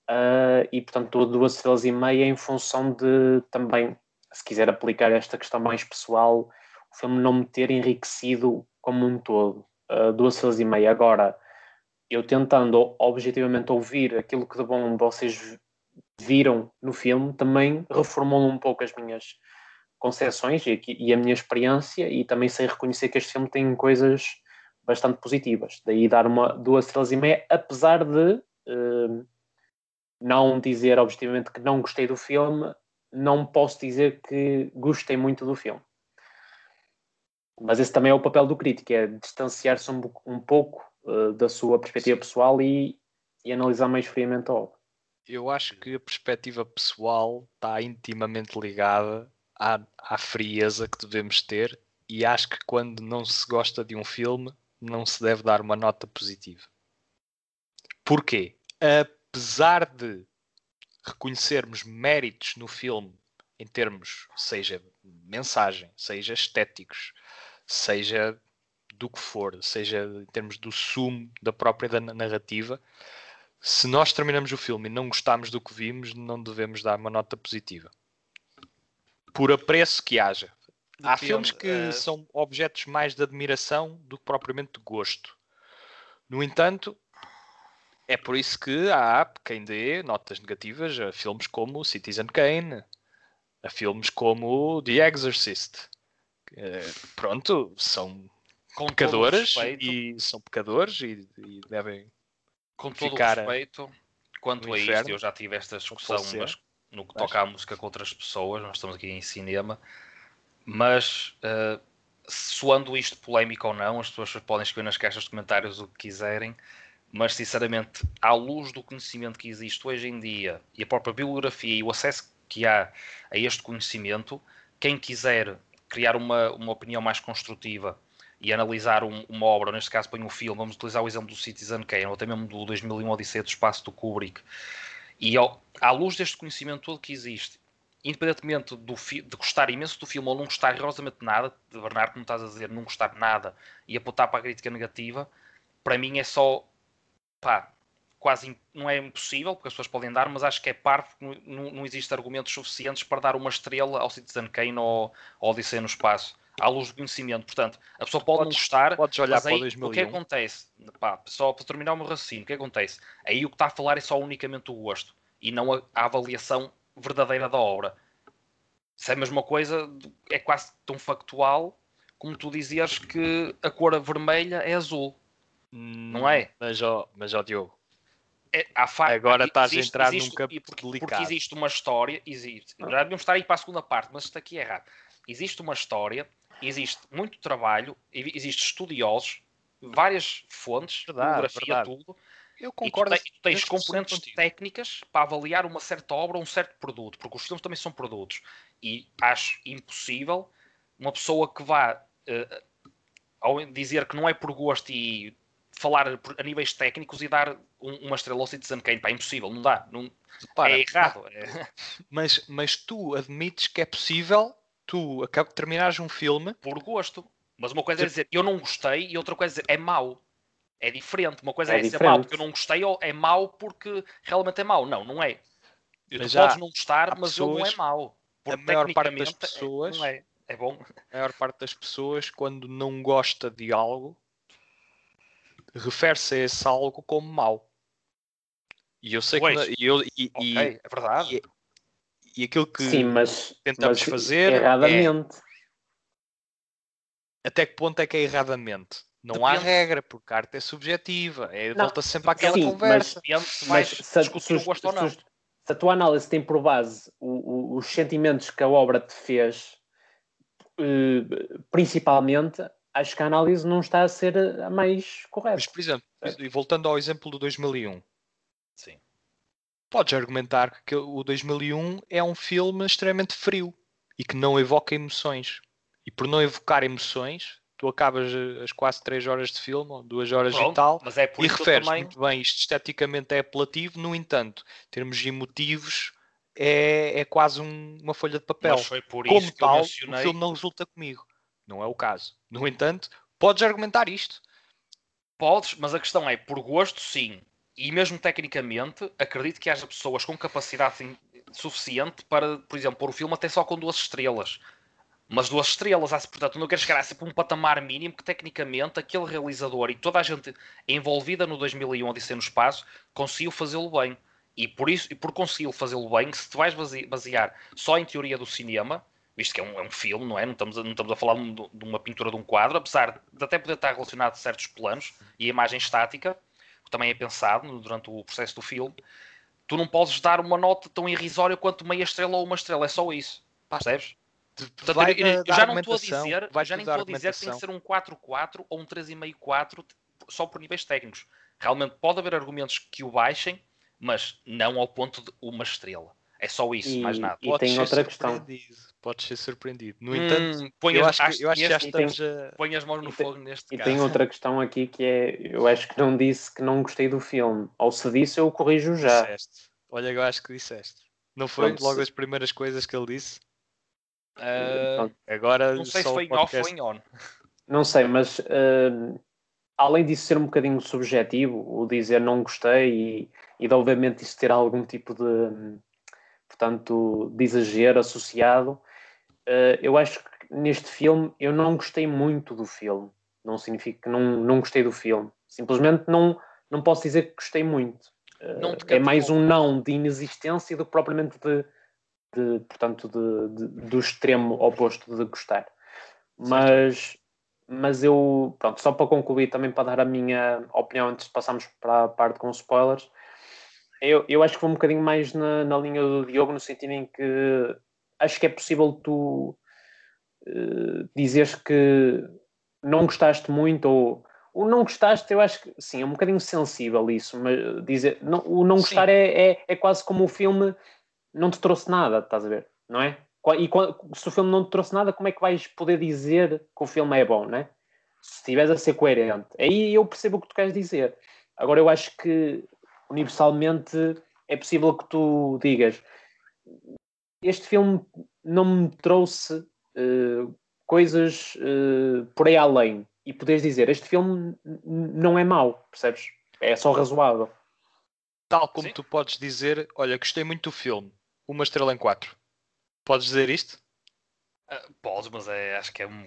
Uh, e portanto duas estrelas e meia em função de também, se quiser aplicar esta questão mais pessoal, o filme não me ter enriquecido como um todo uh, duas estrelas e meia. Agora, eu tentando objetivamente ouvir aquilo que de bom vocês viram no filme, também reformou um pouco as minhas, concessões e, e, a minha experiência e também sei reconhecer que este filme tem coisas bastante positivas. Daí dar uma duas estrelas e meia, apesar de uh, não dizer objetivamente que não gostei do filme, não posso dizer que gostei muito do filme. Mas esse também é o papel do crítico, é distanciar-se um, um, pouco uh, da sua perspectiva pessoal e, e analisar mais friamente a obra. Eu acho que a perspectiva pessoal está intimamente ligada à, à frieza que devemos ter e acho que quando não se gosta de um filme não se deve dar uma nota positiva. Porquê? Apesar de reconhecermos méritos no filme em termos, seja mensagem, seja estéticos, seja do que for, seja em termos do sumo da própria narrativa, se nós terminamos o filme e não gostamos do que vimos, não devemos dar uma nota positiva. Por apreço que haja. Há filmes que uh... são objetos mais de admiração do que propriamente de gosto. No entanto, é por isso que há quem dê notas negativas a filmes como Citizen Kane, a filmes como The Exorcist. Uh, pronto, são Com pecadores e são pecadores e, e devem com todo ficar o respeito quanto a isto. Eu já tive esta discussão mas no que toca à música com outras pessoas. Nós estamos aqui em cinema, mas uh, soando isto polémico ou não, as pessoas podem escrever nas caixas de comentários o que quiserem. Mas sinceramente, à luz do conhecimento que existe hoje em dia e a própria bibliografia e o acesso que há a este conhecimento, quem quiser criar uma, uma opinião mais construtiva e analisar um, uma obra, neste caso põe um filme, vamos utilizar o exemplo do Citizen Kane, ou até mesmo do 2001 Odisseia do Espaço do Kubrick, e ao, à luz deste conhecimento todo que existe, independentemente do de gostar imenso do filme ou não gostar rigorosamente nada, de Bernardo, como estás a dizer, não gostar nada e apontar para a crítica negativa, para mim é só, pá, quase não é impossível, porque as pessoas podem dar, mas acho que é parte, não, não existe argumentos suficientes para dar uma estrela ao Citizen Kane ou ao Odisseia no Espaço, à luz do conhecimento. Portanto, a pessoa pode podes, não gostar, podes olhar mas aí, para o 2001. o que acontece? Pá, só para terminar o meu raciocínio, o que acontece? Aí o que está a falar é só unicamente o gosto e não a, a avaliação verdadeira da obra. Se é a mesma coisa, é quase tão factual como tu dizeres que a cor vermelha é azul. Não é? Mas, ó, mas ó Diogo, é, fa... Agora estás a entrar existe, num campo porque, delicado. Porque existe uma história, existe. Já devíamos estar aí para a segunda parte, mas isto aqui é errado. Existe uma história, existe muito trabalho, existe estudiosos, várias fontes, verdade, fotografia, tudo. Eu concordo. E tu, tu tens componentes técnicas para avaliar uma certa obra ou um certo produto, porque os filmes também são produtos. E acho impossível uma pessoa que vá uh, ao dizer que não é por gosto e falar a níveis técnicos e dar um, uma estrela ao Citizen Kane. Pá, é impossível, não dá. Não, Para, é errado. É. Mas, mas tu admites que é possível tu terminares um filme por gosto. Mas uma coisa é dizer eu não gostei e outra coisa é dizer é mau. É diferente. Uma coisa é, é dizer mau porque eu não gostei ou é mau porque realmente é mau. Não, não é. Tu mas podes não gostar, mas pessoas, ele não é mau. Porque a maior parte das pessoas é, é, é bom. A maior parte das pessoas, quando não gosta de algo, refere-se a esse algo como mau. E eu sei pois. que. E, eu, e, okay, e, é verdade. E, e, aquilo que Sim, mas, tentamos mas fazer. Erradamente. É, até que ponto é que é erradamente? Não Depende. há regra, porque a arte é subjetiva. É, não, volta sempre àquela sim, conversa. Mas, mas se, se, se, se, a tua análise tem por base o, o, os sentimentos que a obra te fez, eh, principalmente, acho que a análise não está a ser a mais correta. Mas, por exemplo, e voltando ao exemplo do 2001. Sim. Podes argumentar que o 2001 é um filme extremamente frio e que não evoca emoções. E por não evocar emoções, tu acabas as quase 3 horas de filme, ou 2 horas Pronto, e tal, é e referes também... muito bem, isto esteticamente é apelativo, no entanto, em termos emotivos, é, é quase um, uma folha de papel. Como tal, mencionei... o filme não resulta comigo. Não é o caso. No entanto, podes argumentar isto. Podes, mas a questão é, por gosto, sim. E mesmo tecnicamente, acredito que haja pessoas com capacidade suficiente para, por exemplo, pôr o filme até só com duas estrelas. Mas duas estrelas, portanto, não quero chegar a ser por um patamar mínimo que, tecnicamente, aquele realizador e toda a gente envolvida no 2001 Odisseia no Espaço conseguiu fazê-lo bem. E por isso, e por conseguir fazê-lo bem, se te vais basear só em teoria do cinema, visto que é um, é um filme, não é? Não estamos, a, não estamos a falar de, de uma pintura de um quadro, apesar de até poder estar relacionado a certos planos e a imagem estática, que também é pensado durante o processo do filme. Tu não podes dar uma nota tão irrisória quanto meia estrela ou uma estrela, é só isso. Percebes? Portanto, Vai eu, eu da- da já não estou a dizer, vai já nem estou a dizer que tem que ser um 4-4 ou um 3,5-4 só por níveis técnicos. Realmente pode haver argumentos que o baixem, mas não ao ponto de uma estrela. É só isso, E- mais nada. e Podes tem ser outra questão. surpreendido, Podes ser surpreendido. No Hum, entanto, põe eu as- acho que, eu acho que já estamos a. põe as mãos no e tem- fogo neste E caso. tem outra questão aqui que é, eu acho que não disse que não gostei do filme. Ou se disse, eu corrijo já. Disseste. Olha, eu acho que disseste. Não foi Pronto, logo se- as primeiras coisas que ele disse? Pronto, Agora não sei se foi em off ou em on. Não sei, mas hum, além disso ser um bocadinho subjetivo, o dizer não gostei e, e de obviamente isso ter algum tipo de, portanto, de exagero associado, eh, eu acho que neste filme eu não gostei muito do filme. Não significa que não, não gostei do filme. Simplesmente não, não posso dizer que gostei muito. Eh, é mais um não de inexistência do que propriamente de, de, portanto, de, de- do extremo oposto de gostar. Mas, mas eu, pronto, só para concluir também para dar a minha opinião antes de passarmos para a parte com spoilers, eu, eu acho que vou um bocadinho mais na, na linha do Diogo, no sentido em que acho que é possível tu eh, dizeres que não gostaste muito ou o não gostaste, eu acho que sim, é um bocadinho sensível isso, mas dizer, não, o não gostar é, é, é quase como o filme não te trouxe nada, estás a ver? Não é? E se o filme não te trouxe nada, como é que vais poder dizer que o filme é bom, não é? Se estiveres a ser coerente. Aí eu percebo o que tu queres dizer. Agora, eu acho que universalmente é possível que tu digas este filme não me trouxe eh, coisas eh, por aí além. E poderes dizer, este filme não é mau, percebes? É só razoável. Tal como Sim. tu podes dizer, olha, gostei muito do filme, uma estrela em quatro. Podes dizer isto? Ah, Podes, mas é, acho que é um-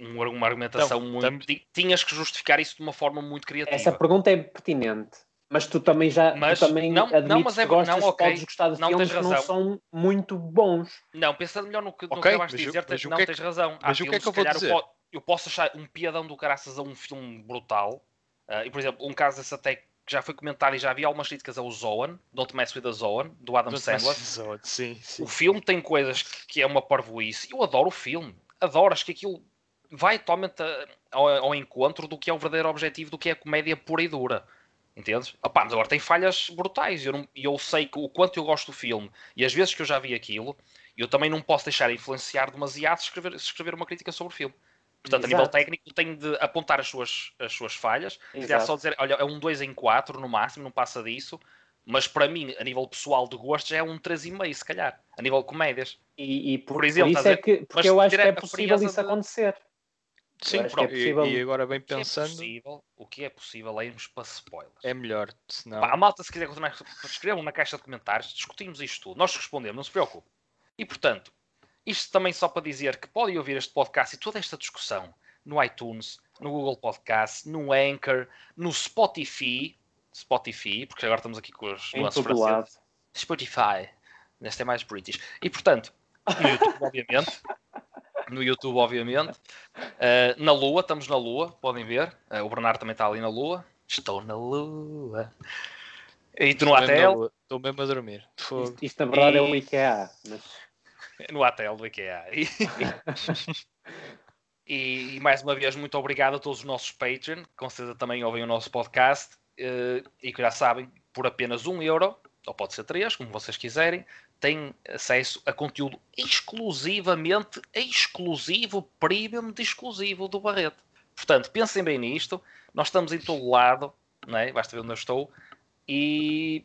um- uma argumentação Então, muito. Tinhas que justificar isso de uma forma muito criativa. Essa pergunta é pertinente. Mas tu também já Mas tu também não- não, mas é- que gostas, não, ok. podes gostar de Não filmes tens que não são muito bons. Não, pensando melhor no que, no que acabaste de dizer, mas não que é tens razão. Há mas o que é que eu se vou calhar, dizer? po- eu posso achar um piadão do caraças a um filme brutal. Ah, e, por exemplo, um caso desse até que já foi comentado e já vi algumas críticas é o Zoan, Don't Mess with the Zoan, do Adam Don't Sandler. mess with the Sim, sim. O filme tem coisas que, que é uma parvoíce. Eu adoro o filme. Adoro. Acho que aquilo vai totalmente a- ao, ao encontro do que é o verdadeiro objetivo do que é a comédia pura e dura. Entendes? Opá, mas agora tem falhas brutais. Eu, não- eu sei que, o quanto eu gosto do filme e as vezes que eu já vi aquilo, eu também não posso deixar influenciar demasiado se escrever, escrever uma crítica sobre o filme. Portanto, a nível Exato. técnico, tenho de apontar as suas, as suas falhas. Se Exato. só dizer, olha, é um 2 em 4 no máximo, não passa disso. Mas para mim, a nível pessoal de gosto, já é um 3,5 se calhar. A nível de comédias. E, e por, Por exemplo, por isso é que porque eu acho que é possível isso de- acontecer. Sim, é pronto. possível- E, e agora bem O que é pensando, possível, o que é possível é irmos para spoilers. é melhor. Senão... Pá, a malta, se quiser continuar, escrevam na caixa de comentários, discutimos isto tudo, nós respondemos, não se preocupe. E portanto, isto também só para dizer que podem ouvir este podcast e toda esta discussão no iTunes, no Google Podcast, no Anchor, no Spotify, Spotify, porque agora estamos aqui com os lado. franceses. Spotify, neste é mais British. E portanto, no YouTube, obviamente, no YouTube, obviamente, Uh, na Lua, estamos na Lua, podem ver. Uh, o Bernardo também está ali na Lua. Estou na Lua. E tu no Estou mesmo na hotel, Estou mesmo a dormir. Fogo. Isto, isto, na verdade é E- o IKEA. Mas... no hotel do IKEA. E, e mais uma vez, muito obrigado a todos os nossos Patreon, que com certeza também ouvem o nosso podcast. uh, e que já sabem, por apenas um euro, ou pode ser três, como vocês quiserem, têm acesso a conteúdo exclusivamente exclusivo, premium de exclusivo do Barreto. Portanto, pensem bem nisto. Nós estamos em todo lado, não é? basta ver onde eu estou. E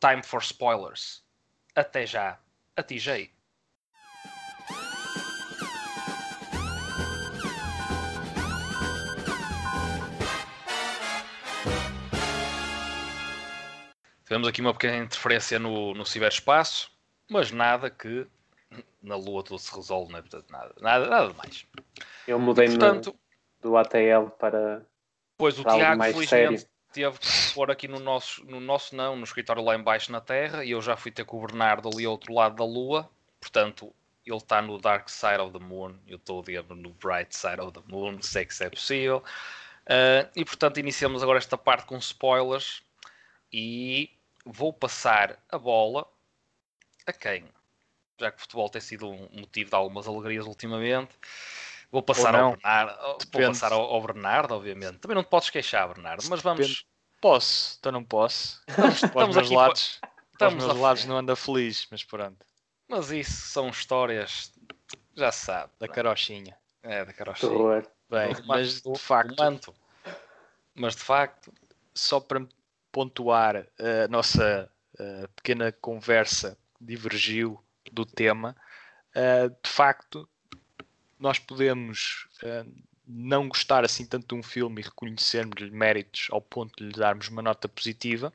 time for spoilers. Até já. A TJ. Tivemos aqui uma pequena interferência no, no ciberespaço, mas nada que na Lua tudo se resolve, não é? Portanto, nada, nada, nada mais. Eu mudei-me do ATL para, Pois o para algo Tiago, felizmente, sério. teve que pôr aqui no nosso, no nosso não, no escritório lá embaixo na Terra, e eu já fui ter com o Bernardo ali ao outro lado da Lua. Portanto, ele está no Dark Side of the Moon, eu estou, digamos, no Bright Side of the Moon, sei que isso é possível. Uh, e portanto, iniciamos agora esta parte com spoilers e vou passar a bola a quem? Já que o futebol tem sido um motivo de algumas alegrias ultimamente. Vou passar, ao Bernardo, vou passar ao, ao, Bernardo, obviamente. Também não te podes queixar, Bernardo, mas vamos. Depende. Posso, então não posso. Estamos, estamos aqui lados, estamos os meus lados não anda feliz, mas pronto. Mas isso são histórias, já se sabe. Da carochinha. É, da carochinha. Bem, mas de facto. Mas de facto. Só para pontuar a nossa a pequena conversa divergiu do tema. de facto, nós podemos não gostar assim tanto de um filme e reconhecermos-lhe méritos ao ponto de lhe darmos uma nota positiva,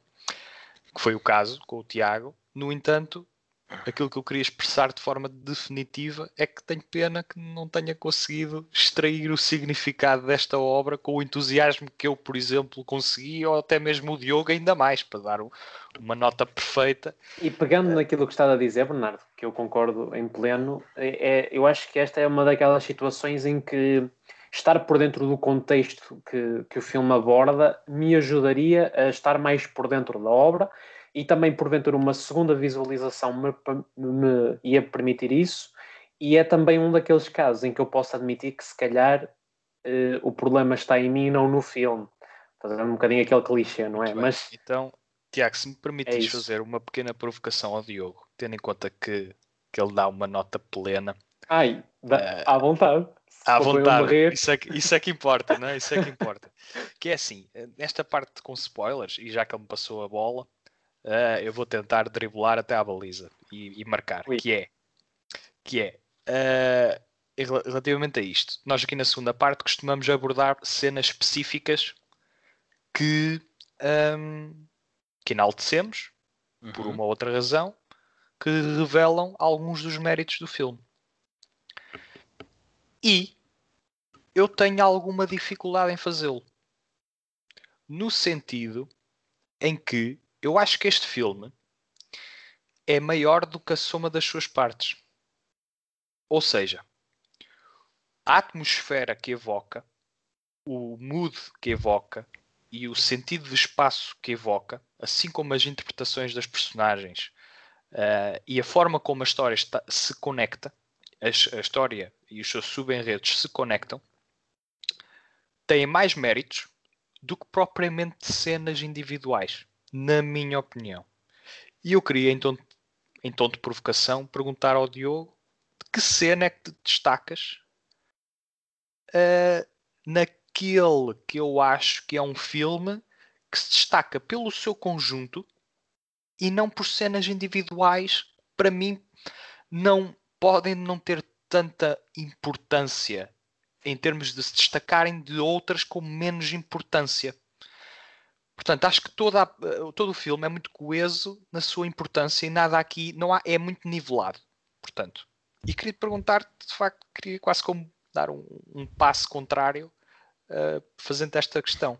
que foi o caso com o Tiago. No entanto, aquilo que eu queria expressar de forma definitiva é que tenho pena que não tenha conseguido extrair o significado desta obra com o entusiasmo que eu, por exemplo, consegui, ou até mesmo o Diogo ainda mais, para dar uma nota perfeita. E pegando naquilo que estava a dizer, Bernardo, que eu concordo em pleno, é, eu acho que esta é uma daquelas situações em que estar por dentro do contexto que, que o filme aborda me ajudaria a estar mais por dentro da obra e também porventura uma segunda visualização me, me ia permitir isso e é também um daqueles casos em que eu posso admitir que se calhar uh, o problema está em mim e não no filme fazendo um bocadinho aquele clichê, não é? Mas então, Tiago, se me permites é fazer uma pequena provocação ao Diogo, tendo em conta que, que ele dá uma nota plena. Ai, dá, uh, à vontade. À vontade, isso é, que, isso é que importa, não é? Isso é que importa. que é assim, nesta parte com spoilers, e já que ele me passou a bola, uh, eu vou tentar driblar até à baliza e, e marcar, Ui. que é que é uh, relativamente a isto, nós aqui na segunda parte costumamos abordar cenas específicas que, um, que enaltecemos uhum. por uma outra razão que revelam alguns dos méritos do filme. E eu tenho alguma dificuldade em fazê-lo. No sentido em que eu acho que este filme é maior do que a soma das suas partes. Ou seja, a atmosfera que evoca, o mood que evoca e o sentido de espaço que evoca, assim como as interpretações das personagens uh, e a forma como a história está, se conecta, a, a história e os seus subenredos se conectam, têm mais méritos do que propriamente cenas individuais na minha opinião. E eu queria, em tom, em tom de provocação, perguntar ao Diogo de que cena é que te destacas uh, naquele que eu acho que é um filme que se destaca pelo seu conjunto e não por cenas individuais, para mim, não podem não ter tanta importância em termos de se destacarem de outras com menos importância. Portanto, acho que toda a, eh, todo o filme é muito coeso na sua importância e nada aqui não há, é muito nivelado. Portanto, e queria te perguntar, de facto, queria quase como dar um, um passo contrário uh, fazendo esta questão.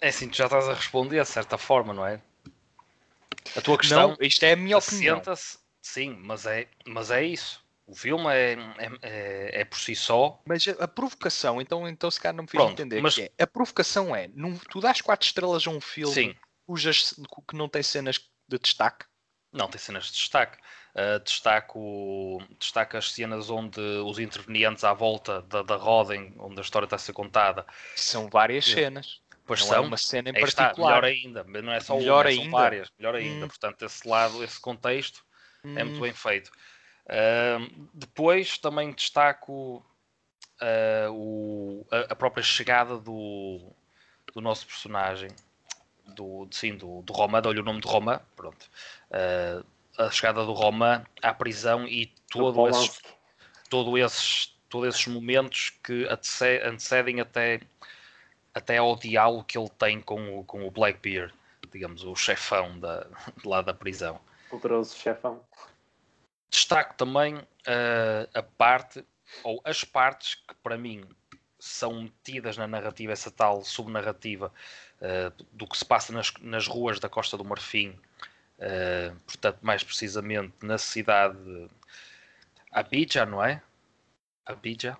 É assim, tu já estás a responder de certa forma, não é? A tua questão. Não, isto é a minha opinião. Sim, mas é, mas é isso. O filme é, é, é, é, por si só. Mas a, a, provocação, então, então se calhar não me fiz Pronto, entender. Mas... É. A provocação é: num, tu dás quatro estrelas a um filme Sim. Cujas, que não tem cenas de destaque? Não tem cenas de destaque. Uh, destaco, destaco as cenas onde os intervenientes à volta da, da roda, onde a história está a ser contada. São várias cenas. Pois não é são. É uma cena em particular. Está, melhor ainda. Não é só melhor uma, ainda. são várias. Melhor ainda. Hum. Portanto, esse lado, esse contexto hum. é muito hum. bem feito. Uh, depois também destaco uh, o, a, a, própria chegada do, do nosso personagem, do, sim, do, do Roma, dou-lhe o nome de Roma, pronto. Uh, a chegada do Roma à prisão e todo esses, todo esses, todos esses momentos que antecedem até, até ao diálogo que ele tem com o, com o Blackbeard, digamos, o chefão da, lá da prisão. Poderoso chefão. Destaco também uh, a parte, ou as partes que para mim são metidas na narrativa, essa tal subnarrativa uh, do que se passa nas, nas ruas da Costa do Marfim, uh, portanto, mais precisamente na cidade, Abidja, não é? Abidja,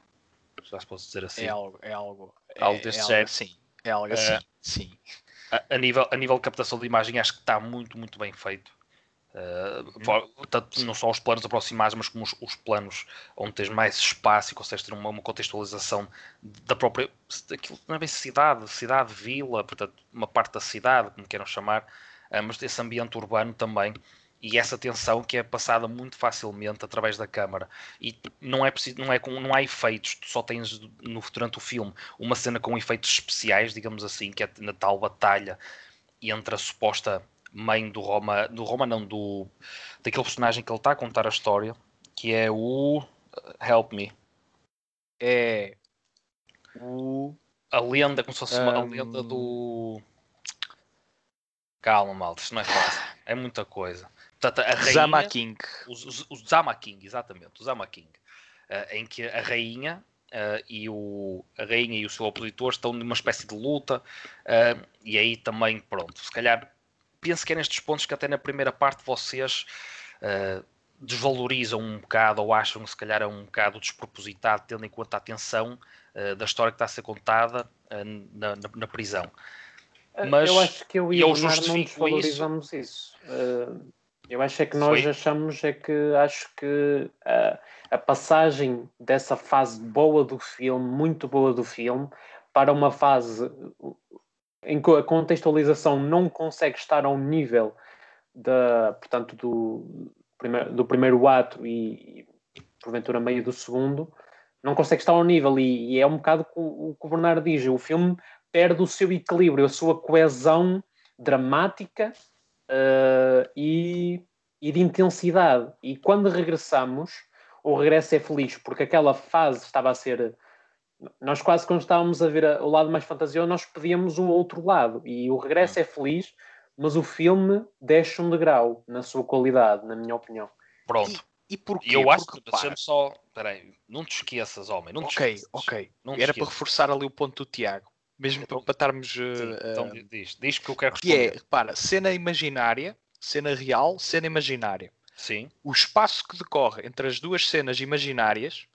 já se pode dizer assim. É algo, é algo, Algo é, desse é género. algo, sim, é algo assim, sim. a, a nível, a nível de captação de imagem, acho que está muito, muito bem feito. For- tanto não só os planos aproximados, mas como os, os planos onde tens mais espaço e consegues ter uma, uma contextualização da própria. Daquilo, não é bem cidade, cidade, vila, portanto, uma parte da cidade, como queiram chamar, uh, mas esse ambiente urbano também. E essa tensão que é passada muito facilmente através da câmara. E não é preciso, não, é com, não há efeitos, tu só tens no, durante o filme uma cena com efeitos especiais, digamos assim, que é na tal batalha entre a suposta mãe do Roma, do Roma não, do daquele personagem que ele está a contar a história, que é o Help Me, É o a lenda, como se fosse uma Um, lenda do Calma, malta, isto não é fácil, é muita coisa. Portanto, a rainha, Zama King. o, o, o Zama King, exatamente, o Zama King, eh, em que a rainha eh, e o, a rainha e o seu opositor estão numa espécie de luta, eh, e aí também, pronto, se calhar penso que é nestes pontos que até na primeira parte vocês eh, desvalorizam um bocado ou acham que se calhar é um bocado despropositado, tendo em conta a tensão eh, da história que está a ser contada eh, na, na- na prisão. Mas eu acho que eu e eu não desvalorizamos isso. Uh, eu acho é que nós Foi. achamos é que acho que uh, a passagem dessa fase boa do filme, muito boa do filme, para uma fase uh, em que a contextualização não consegue estar ao nível da, portanto, do, primeiro, do primeiro ato e, e porventura meio do segundo, não consegue estar ao nível e, e é um bocado o, que o Bernardo diz, o filme perde o seu equilíbrio, a sua coesão dramática uh, e, e de intensidade. E quando regressamos, o regresso é feliz, porque aquela fase estava a ser. Nós quase quando estávamos a ver a- o lado mais fantasioso, nós pedíamos o outro lado. E o regresso é feliz, mas o filme desce um degrau na sua qualidade, na minha opinião. pronto. E porquê? E eu acho Porque, que, deixa-me só, peraí, não te esqueças, homem, não te ok, esqueças. ok. Não te Era para reforçar ali o ponto do Tiago. Mesmo Então- para, estarmos. Sim, eh, então diz, diz que eu quero que é, responder. repara, cena imaginária, cena real, cena imaginária. Sim, O espaço que decorre entre as duas cenas imaginárias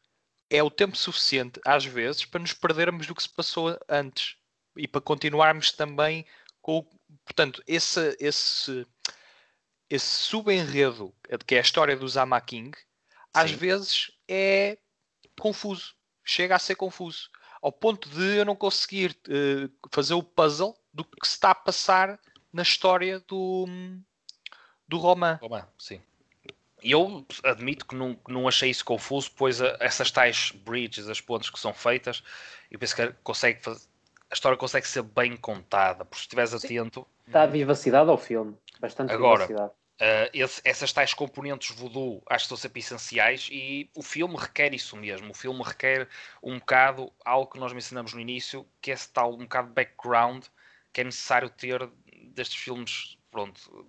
é o tempo suficiente, às vezes, para nos perdermos do que se passou antes e para continuarmos também com. Portanto, esse, esse, esse subenredo que é a história do Zama King, às Sim. vezes é confuso. Chega a ser confuso. Ao ponto de eu não conseguir eh, fazer o puzzle do que se está a passar na história do, do romã. Oba, sim. E eu admito que não, não achei isso confuso, pois a- essas tais bridges, as pontes que são feitas, eu penso que consegue faz- a história consegue ser bem contada, porque se estiveres atento, Dá vivacidade ao filme, bastante Agora, vivacidade. Uh, esse- essas tais componentes voodoo acho que estão sempre essenciais e o filme requer isso mesmo. O filme requer um bocado algo que nós mencionamos no início, que é esse tal um bocado de background que é necessário ter destes filmes pronto,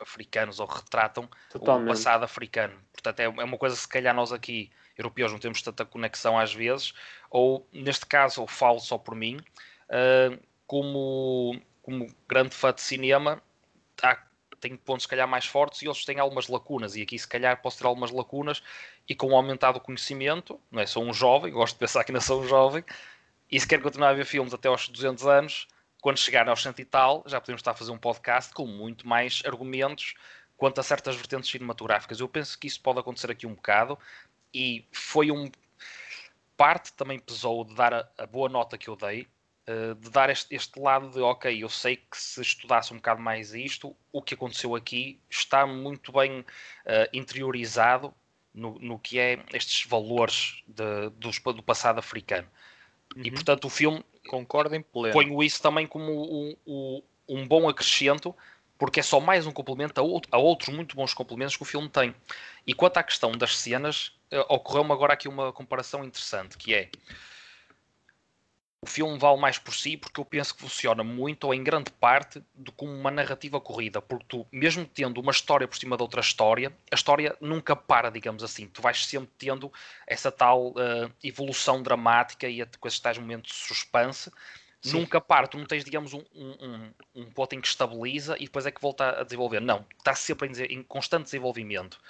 africanos ou retratam o Totalmente. passado africano. Portanto, é, é uma coisa que se calhar nós aqui, europeus, não temos tanta conexão às vezes, ou neste caso, eu falo só por mim, uh, como, como grande fã de cinema, há tenho pontos se calhar mais fortes e outros têm algumas lacunas e aqui se calhar posso ter algumas lacunas e com o aumentado conhecimento, não é? Sou um jovem, gosto de pensar que ainda sou um jovem e se quero continuar a ver filmes até aos 200 anos, quando chegar aos 100 e tal, já podemos estar a fazer um podcast com muito mais argumentos quanto a certas vertentes cinematográficas. Eu penso que isso pode acontecer aqui um bocado e foi um parte também pesou de dar a, a boa nota que eu dei Uh, de dar este, este, lado de ok, eu sei que se estudasse um bocado mais isto, o que aconteceu aqui está muito bem uh, interiorizado no, no, que é estes valores de, do passado africano. Uhum. E portanto o filme concordo em pleno. ponho isso também como um, um, um, bom acrescento, porque é só mais um complemento a, outro, a, outros muito bons complementos que o filme tem. E quanto à questão das cenas, uh, ocorreu-me agora aqui uma comparação interessante, que é o filme vale mais por si porque eu penso que funciona muito ou em grande parte do como uma narrativa corrida, porque tu, mesmo tendo uma história por cima de outra história, a história nunca para, digamos assim. Tu vais sempre tendo essa tal uh, evolução dramática e com esses tais momentos de suspense. Sim. Nunca para, tu não tens, digamos, um, um, um ponto em que estabiliza e depois é que volta a desenvolver. Não, está sempre em, em constante desenvolvimento.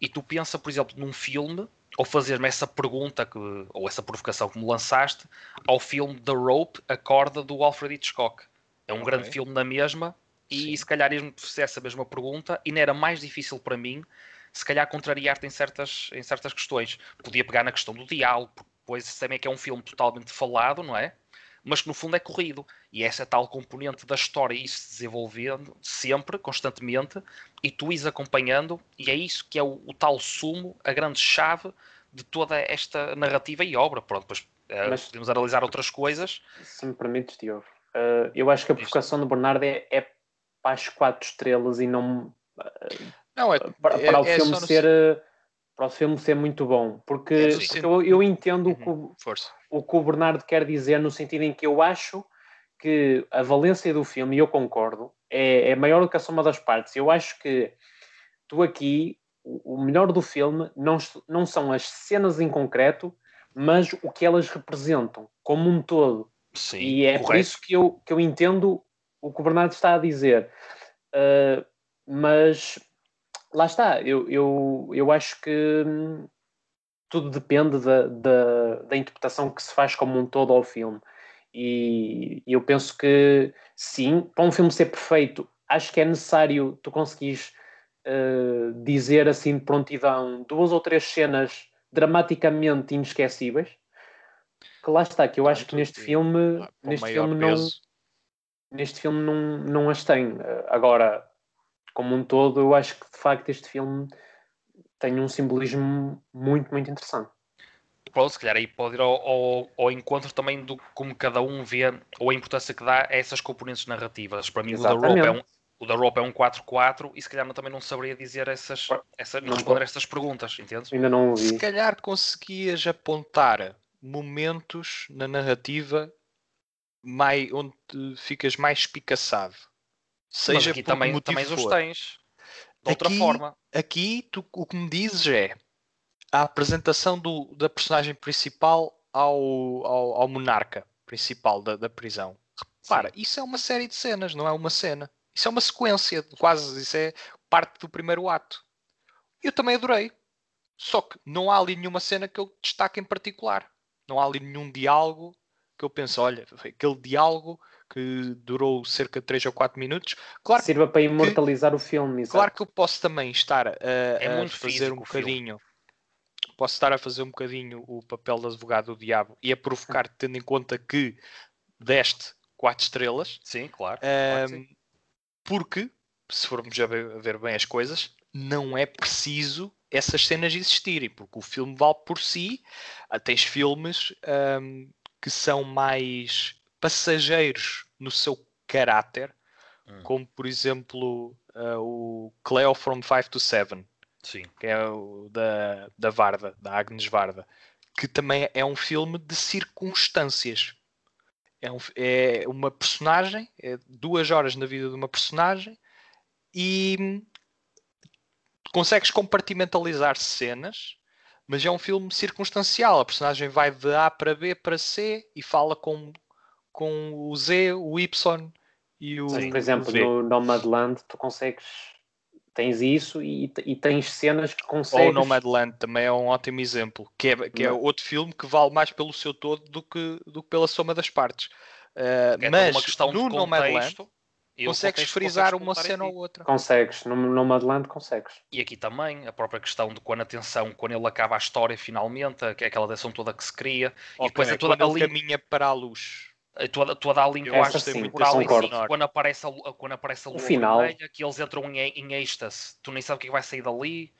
E tu pensa, por exemplo, num filme, ou fazer-me essa pergunta, que, ou essa provocação que me lançaste, ao filme The Rope, a corda do Alfred Hitchcock. É um okay. grande filme na mesma, e Sim. se calhar ias-me fazer essa mesma pergunta, e não era mais difícil para mim, se calhar contrariar-te em certas, em certas questões. Podia pegar na questão do diálogo, pois também é que é um filme totalmente falado, não é? Mas que no fundo é corrido. E essa tal componente da história, isso se desenvolvendo sempre, constantemente, e tu ires acompanhando, e é isso que é o, o tal sumo, a grande chave de toda esta narrativa e obra. Pronto, depois uh, Mas, podemos analisar outras coisas. Se me permites, Diogo, uh, eu acho que a provocação do Bernardo é, é para as quatro estrelas e não. Uh, não, é, para, para é, o filme ser. No para o filme ser muito bom. Porque, é, porque eu, eu, entendo uhum. o, que, o que o Bernardo quer dizer, no sentido em que eu acho que a valência do filme, e eu concordo, é, é maior do que a soma das partes. Eu acho que tu aqui, o, o melhor do filme não, não são as cenas em concreto, mas o que elas representam como um todo. Sim, e é correto. por isso que eu, que eu entendo o que o Bernardo está a dizer. Uh, mas lá está, eu, eu, eu acho que hum, tudo depende da, da, da, interpretação que se faz como um todo ao filme. E eu penso que sim, para um filme ser perfeito, acho que é necessário tu conseguires uh, dizer assim de prontidão duas ou três cenas dramaticamente inesquecíveis. Que lá está, que eu acho que neste filme, neste filme não, neste filme não, não as tem. Agora, como um todo, eu acho que de facto este filme tem um simbolismo muito, muito interessante. Pronto, se calhar aí pode ir ao, ao, ao, encontro também do como cada um vê ou a importância que dá a essas componentes narrativas. Para mim, o da, Rope é um, o da Rope é um 4-4 e se calhar também não saberia dizer essas, essa, não responder estas perguntas, entendes? Ainda não ouvi. Se calhar conseguias apontar momentos na narrativa mais, onde ficas mais espicaçado. Seja aqui também, também os tens. De outra aqui, forma. Aqui tu, o que me dizes é a apresentação do, da personagem principal ao, ao, ao monarca principal da, da prisão. Repara, Sim. isso é uma série de cenas, não é uma cena. Isso é uma sequência, quase. Isso é parte do primeiro ato. Eu também adorei. Só que não há ali nenhuma cena que eu destaque em particular. Não há ali nenhum diálogo que eu penso, olha, aquele diálogo que durou cerca de 3 ou 4 minutos. Claro Sirva para imortalizar que, o filme. Exato. Claro que eu posso também estar a, é a fazer um bocadinho. Posso estar a fazer um bocadinho o papel de advogado do diabo e a provocar, tendo em conta que deste 4 estrelas. Sim, claro. Um, claro porque, se formos a ver, a ver bem as coisas, não é preciso essas cenas existirem, porque o filme vale por si. Ah, tens filmes um, que são mais passageiros no seu caráter, hum. como por exemplo uh, o Cleo from 5 to 7, Sim. que é o da, da Varda, da Agnes Varda, que também é um filme de circunstâncias. É, um, é uma personagem, é duas horas na vida de uma personagem e consegues compartimentalizar cenas, mas é um filme circunstancial. A personagem vai de A para B para C e fala com com o Z, o Y e o. Mas, por exemplo, no Nomadland tu consegues. Tens isso e, e tens cenas que consegues. Ou Nomadland também é um ótimo exemplo, que é, que é outro filme que vale mais pelo seu todo do que, do que pela soma das partes. Uh, é mas uma questão no Nomadland consegues frisar uma cena ou outra. Consegues, no Nomadland consegues. E aqui também a própria questão de quando a tensão, quando ele acaba a história finalmente, aquela tensão toda que se cria, okay, e depois é toda quando ali... caminha para a luz toda, toda a linguagem por ali, quando aparece a, quando aparece a lua final. vermelha, que eles entram em, em êxtase, tu nem sabes o que, é que vai sair dali.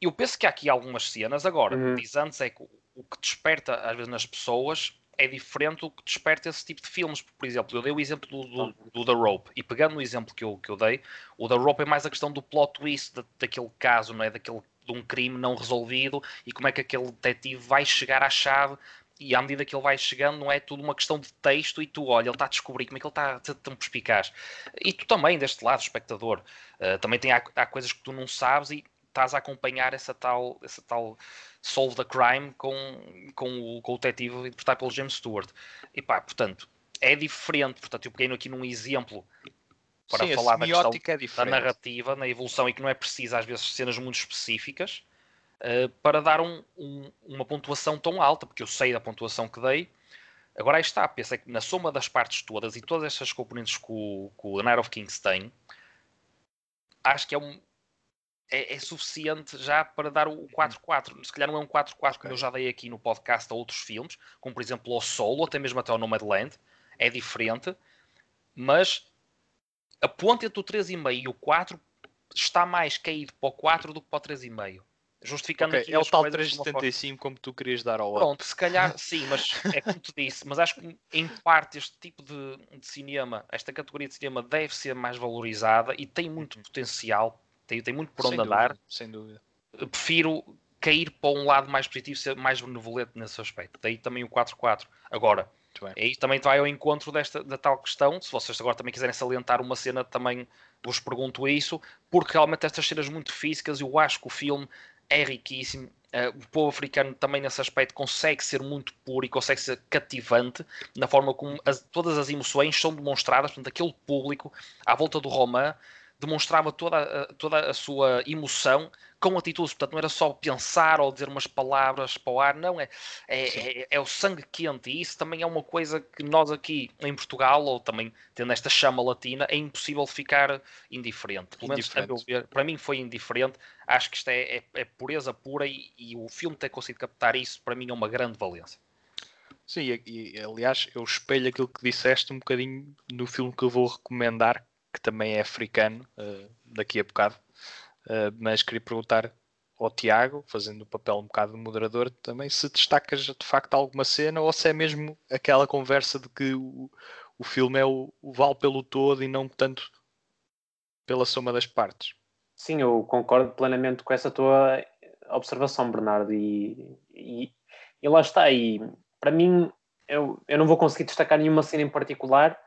Eu penso que há aqui algumas cenas agora, uhum. diz antes é que o que desperta às vezes nas pessoas é diferente do que desperta esse tipo de filmes. Por exemplo, eu dei o exemplo do, do, do, The Rope, e pegando o exemplo que eu, que eu dei, o The Rope é mais a questão do plot twist da, daquele caso, não é? Daquele, de um crime não resolvido e como é que aquele detetive vai chegar à chave e à medida que ele vai chegando, não é tudo uma questão de texto e tu, olha, ele está a descobrir como é que ele está tão perspicaz. E tu também, deste lado, espectador, uh, também tem, há, há, coisas que tu não sabes e estás a acompanhar essa tal, essa tal solve the crime com, com, o, com o detetive interpretado pelo James Stewart. E pá, portanto, é diferente. Portanto, eu peguei aqui num exemplo para Sim, falar da questão é da narrativa, na evolução e que não é preciso às vezes cenas muito específicas uh, para dar um, um, uma pontuação tão alta, porque eu sei da pontuação que dei. Agora aí está, pensa que na soma das partes todas e todas estas componentes que o, que o Night of Kings tem, acho que é um, é, é, suficiente já para dar o 4-4. Se calhar não é um 4-4 okay. como eu já dei aqui no podcast a outros filmes, como por exemplo o Solo, até mesmo até o Nomadland, é diferente, mas a ponte entre o 3,5 e o 4 está mais caído para o 4 do que para o 3,5. Justificando okay, aqui é o tal 375 como tu querias dar ao Pronto, se calhar sim, mas é como tu disse, mas acho que em parte este tipo de, de cinema, esta categoria de cinema deve ser mais valorizada e tem muito uhum. potencial tem, tem muito por onde sem andar. Dúvida, sem dúvida. Prefiro cair para um lado mais positivo, ser mais benevolente nesse aspecto. Daí também o 4-4. Agora, aí também vai ao encontro desta da tal questão. Se vocês agora também quiserem salientar uma cena, também vos pergunto isso, porque realmente estas cenas muito físicas, eu acho que o filme é riquíssimo. Uh, o povo africano também nesse aspecto consegue ser muito puro e consegue ser cativante na forma como as, todas as emoções são demonstradas, portanto, aquele público à volta do Romã demonstrava toda, toda a sua emoção com atitudes, portanto não era só pensar ou dizer umas palavras para o ar, não, é, é, é, é, o sangue quente. E isso também é uma coisa que nós aqui em Portugal, ou também tendo esta chama latina, é impossível ficar indiferente. Pelo menos ver, para mim foi indiferente, acho que isto é, é, é pureza pura e, e, o filme ter conseguido captar isso para mim é uma grande valência. Sim, e, e aliás eu espelho aquilo que disseste um bocadinho no filme que eu vou recomendar, que também é africano, uh, daqui a bocado. Uh, mas queria perguntar ao Tiago, fazendo o papel um bocado de moderador, também se destacas de facto alguma cena ou se é mesmo aquela conversa de que o, o filme é o, o vale pelo todo e não tanto pela soma das partes. Sim, eu concordo plenamente com essa tua observação, Bernardo, e, e, e lá está. E para mim, eu, eu não vou conseguir destacar nenhuma cena em particular,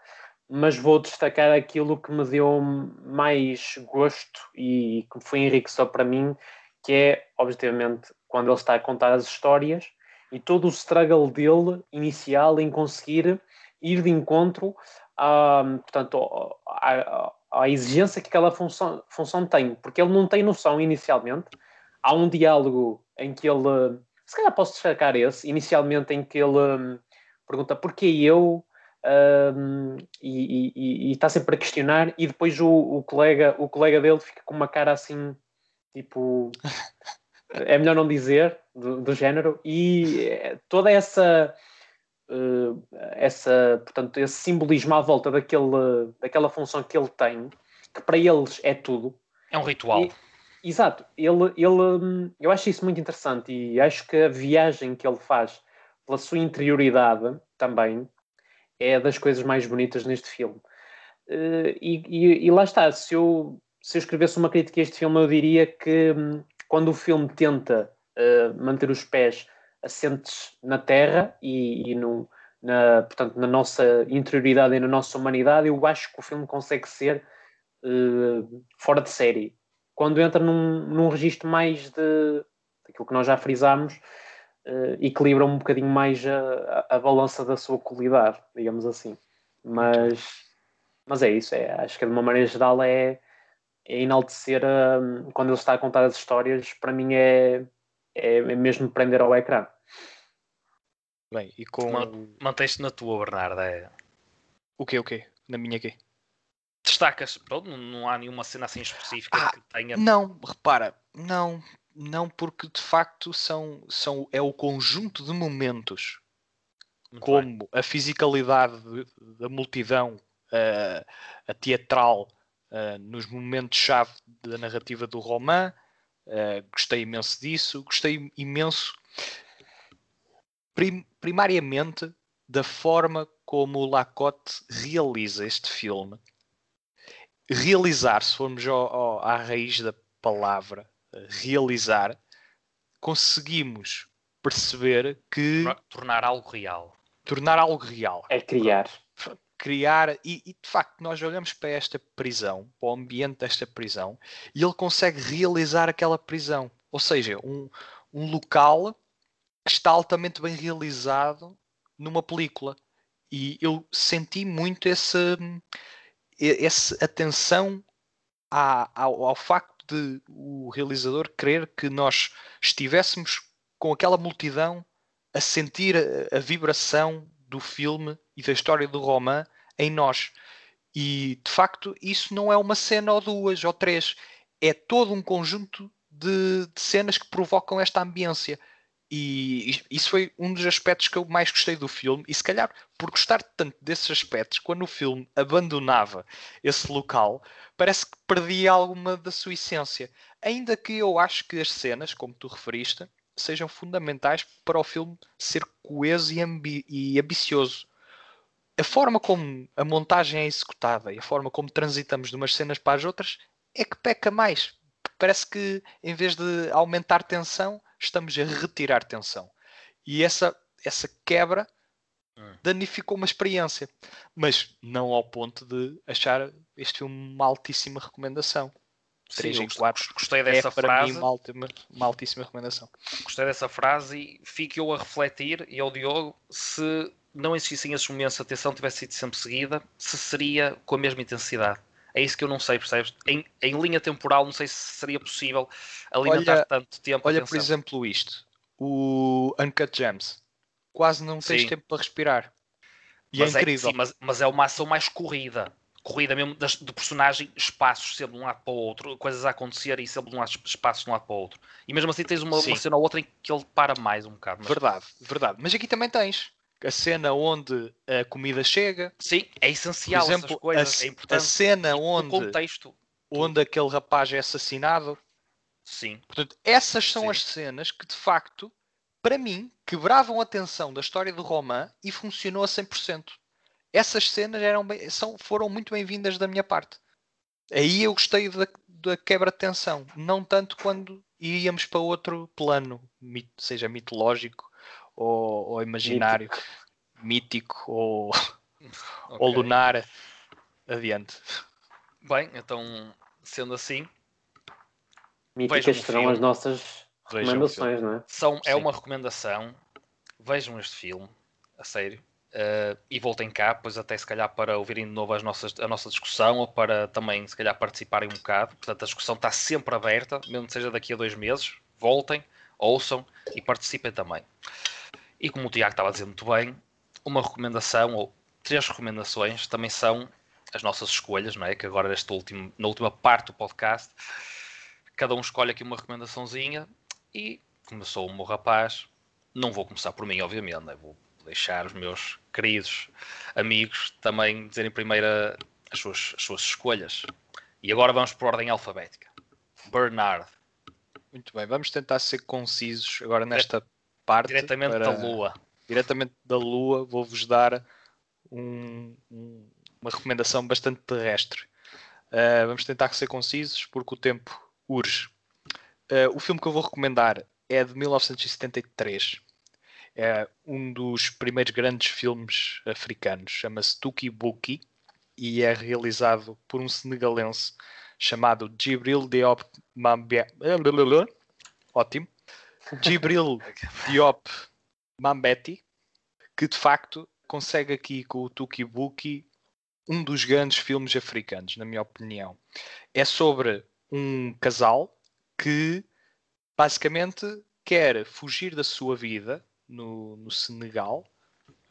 mas vou destacar aquilo que me deu mais gosto e que foi enriquecedor para mim, que é, objetivamente, quando ele está a contar as histórias e todo o struggle dele inicial em conseguir ir de encontro à, portanto, à, à exigência que aquela função, função tem, porque ele não tem noção inicialmente. Há um diálogo em que ele, se calhar posso destacar esse, inicialmente em que ele hum, pergunta porquê eu, um, e, está sempre a questionar e depois o, o, colega o colega dele fica com uma cara assim tipo é melhor não dizer do, do género e toda essa uh, essa portanto esse simbolismo à volta daquele daquela função que ele tem que para eles é tudo. É um ritual. E, exato ele ele eu acho isso muito interessante e acho que a viagem que ele faz pela sua interioridade também é das coisas mais bonitas neste filme. Uh, e, e, e, lá está, se eu, se eu escrevesse uma crítica a este filme, eu diria que um, quando o filme tenta uh, manter os pés assentes na terra e, e no, na, portanto, na nossa interioridade e na nossa humanidade, eu acho que o filme consegue ser uh, fora de série. Quando entra num, num registro mais de aquilo que nós já frisámos, uh, equilibra um bocadinho mais a, a, a, balança da sua qualidade, digamos assim. Mas, mas é isso, é, acho que de uma maneira geral é, é enaltecer uh, quando ele está a contar as histórias, para mim é, é, é mesmo prender ao ecrã. Bem, e com. Manteste na tua, Bernardo. É... O quê, o quê? Na minha quê? Destacas, pronto, não há nenhuma cena assim específica ah, que tenha. Não, repara, não, não, porque de facto são, são, é o conjunto de momentos, Muito como bem. a fisicalidade da multidão, uh, a teatral, uh, nos momentos-chave da narrativa do romã. Uh, gostei imenso disso. Gostei imenso, prim, primariamente, da forma como o Lacote realiza este filme. Realizar, se formos ao, ao, à raiz da palavra, realizar, conseguimos perceber que. Tornar algo real. Tornar algo real. É criar. Criar, e, e, de facto, nós olhamos para esta prisão, para o ambiente desta prisão, e ele consegue realizar aquela prisão. Ou seja, um, um local que está altamente bem realizado numa película. E eu senti muito essa, essa atenção ao, ao facto de o realizador querer que nós estivéssemos com aquela multidão a sentir a, a vibração do filme e da história do romã em nós. E de facto, isso não é uma cena ou duas ou três, é todo um conjunto de, de cenas que provocam esta ambiência. E isso foi um dos aspectos que eu mais gostei do filme. E se calhar, por gostar tanto desses aspectos, quando o filme abandonava esse local, parece que perdia alguma da sua essência. Ainda que eu acho que as cenas, como tu referiste, sejam fundamentais para o filme ser coeso e, ambi e ambicioso. A forma como a montagem é executada e a forma como transitamos de umas cenas para as outras é que peca mais. Parece que em vez de aumentar tensão, estamos a retirar tensão. E essa, essa quebra hum. danificou uma experiência. Mas não ao ponto de achar este filme uma altíssima recomendação. 3 em 4 gostei dessa é frase. Mim uma, altíssima, uma altíssima recomendação. Gostei dessa frase e fico eu a refletir, e ao Diogo, se não existissem esses momentos, se a atenção tivesse sido sempre seguida, se seria com a mesma intensidade. É isso que eu não sei, percebes? Em, em linha temporal, não sei se seria possível alimentar olha, tanto tempo. Olha, por exemplo, isto: o Uncut Gems. Quase não tens sim. tempo para respirar. E é mas é incrível. É, sim, mas, mas é uma ação mais corrida corrida mesmo das, do personagem, espaços sempre de um lado para o outro, coisas a acontecer e sempre de um lado, espaços de um lado para o outro. E mesmo assim tens uma, uma cena ou outra em que ele para mais um bocado. Mas... Verdade, verdade. Mas aqui também tens a cena onde a comida chega. Sim, é essencial Por exemplo, coisas, a, é importante. A cena onde, contexto. onde aquele rapaz é assassinado. Sim. Portanto, essas são Sim. as cenas que de facto, para mim, quebravam a tensão da história do romã e funcionou a 100% essas cenas eram bem, são, foram muito bem-vindas da minha parte. Aí eu gostei da, da quebra de tensão, não tanto quando íamos para outro plano, mit, seja mitológico ou, ou imaginário, mítico, mítico ou, okay. ou lunar. Adiante. Bem, então, sendo assim, míticas serão as nossas recomendações, não é? São, é uma recomendação. Vejam este filme, a sério. Uh, e voltem cá, pois até se calhar para ouvirem de novo as nossas, a nossa discussão ou para também se calhar participarem um bocado. Portanto, a discussão está sempre aberta, mesmo que seja daqui a dois meses. Voltem, ouçam e participem também. E como o Tiago estava a dizer muito bem, uma recomendação ou três recomendações também são as nossas escolhas, não é? Que agora neste último, na última parte do podcast, cada um escolhe aqui uma recomendaçãozinha e como eu sou um bom rapaz, não vou começar por mim, obviamente, né? vou deixar os meus queridos amigos também dizerem primeiro as suas, as suas escolhas. E agora vamos por ordem alfabética. Bernard. Muito bem, vamos tentar ser concisos agora nesta parte. Diretamente para... da Lua. Diretamente da Lua, vou-vos dar um, um, uma recomendação bastante terrestre. Uh, vamos tentar ser concisos porque o tempo urge. Uh, o filme que eu vou recomendar é de 1973 é um dos primeiros grandes filmes africanos, chama-se Tuki Buki e é realizado por um senegalense chamado Gibril Diop Mambé. Ótimo. Gibril Diop Mambeti, que de facto consegue aqui com o Tuki Buki um dos grandes filmes africanos, na minha opinião. É sobre um casal que basicamente quer fugir da sua vida no, no Senegal.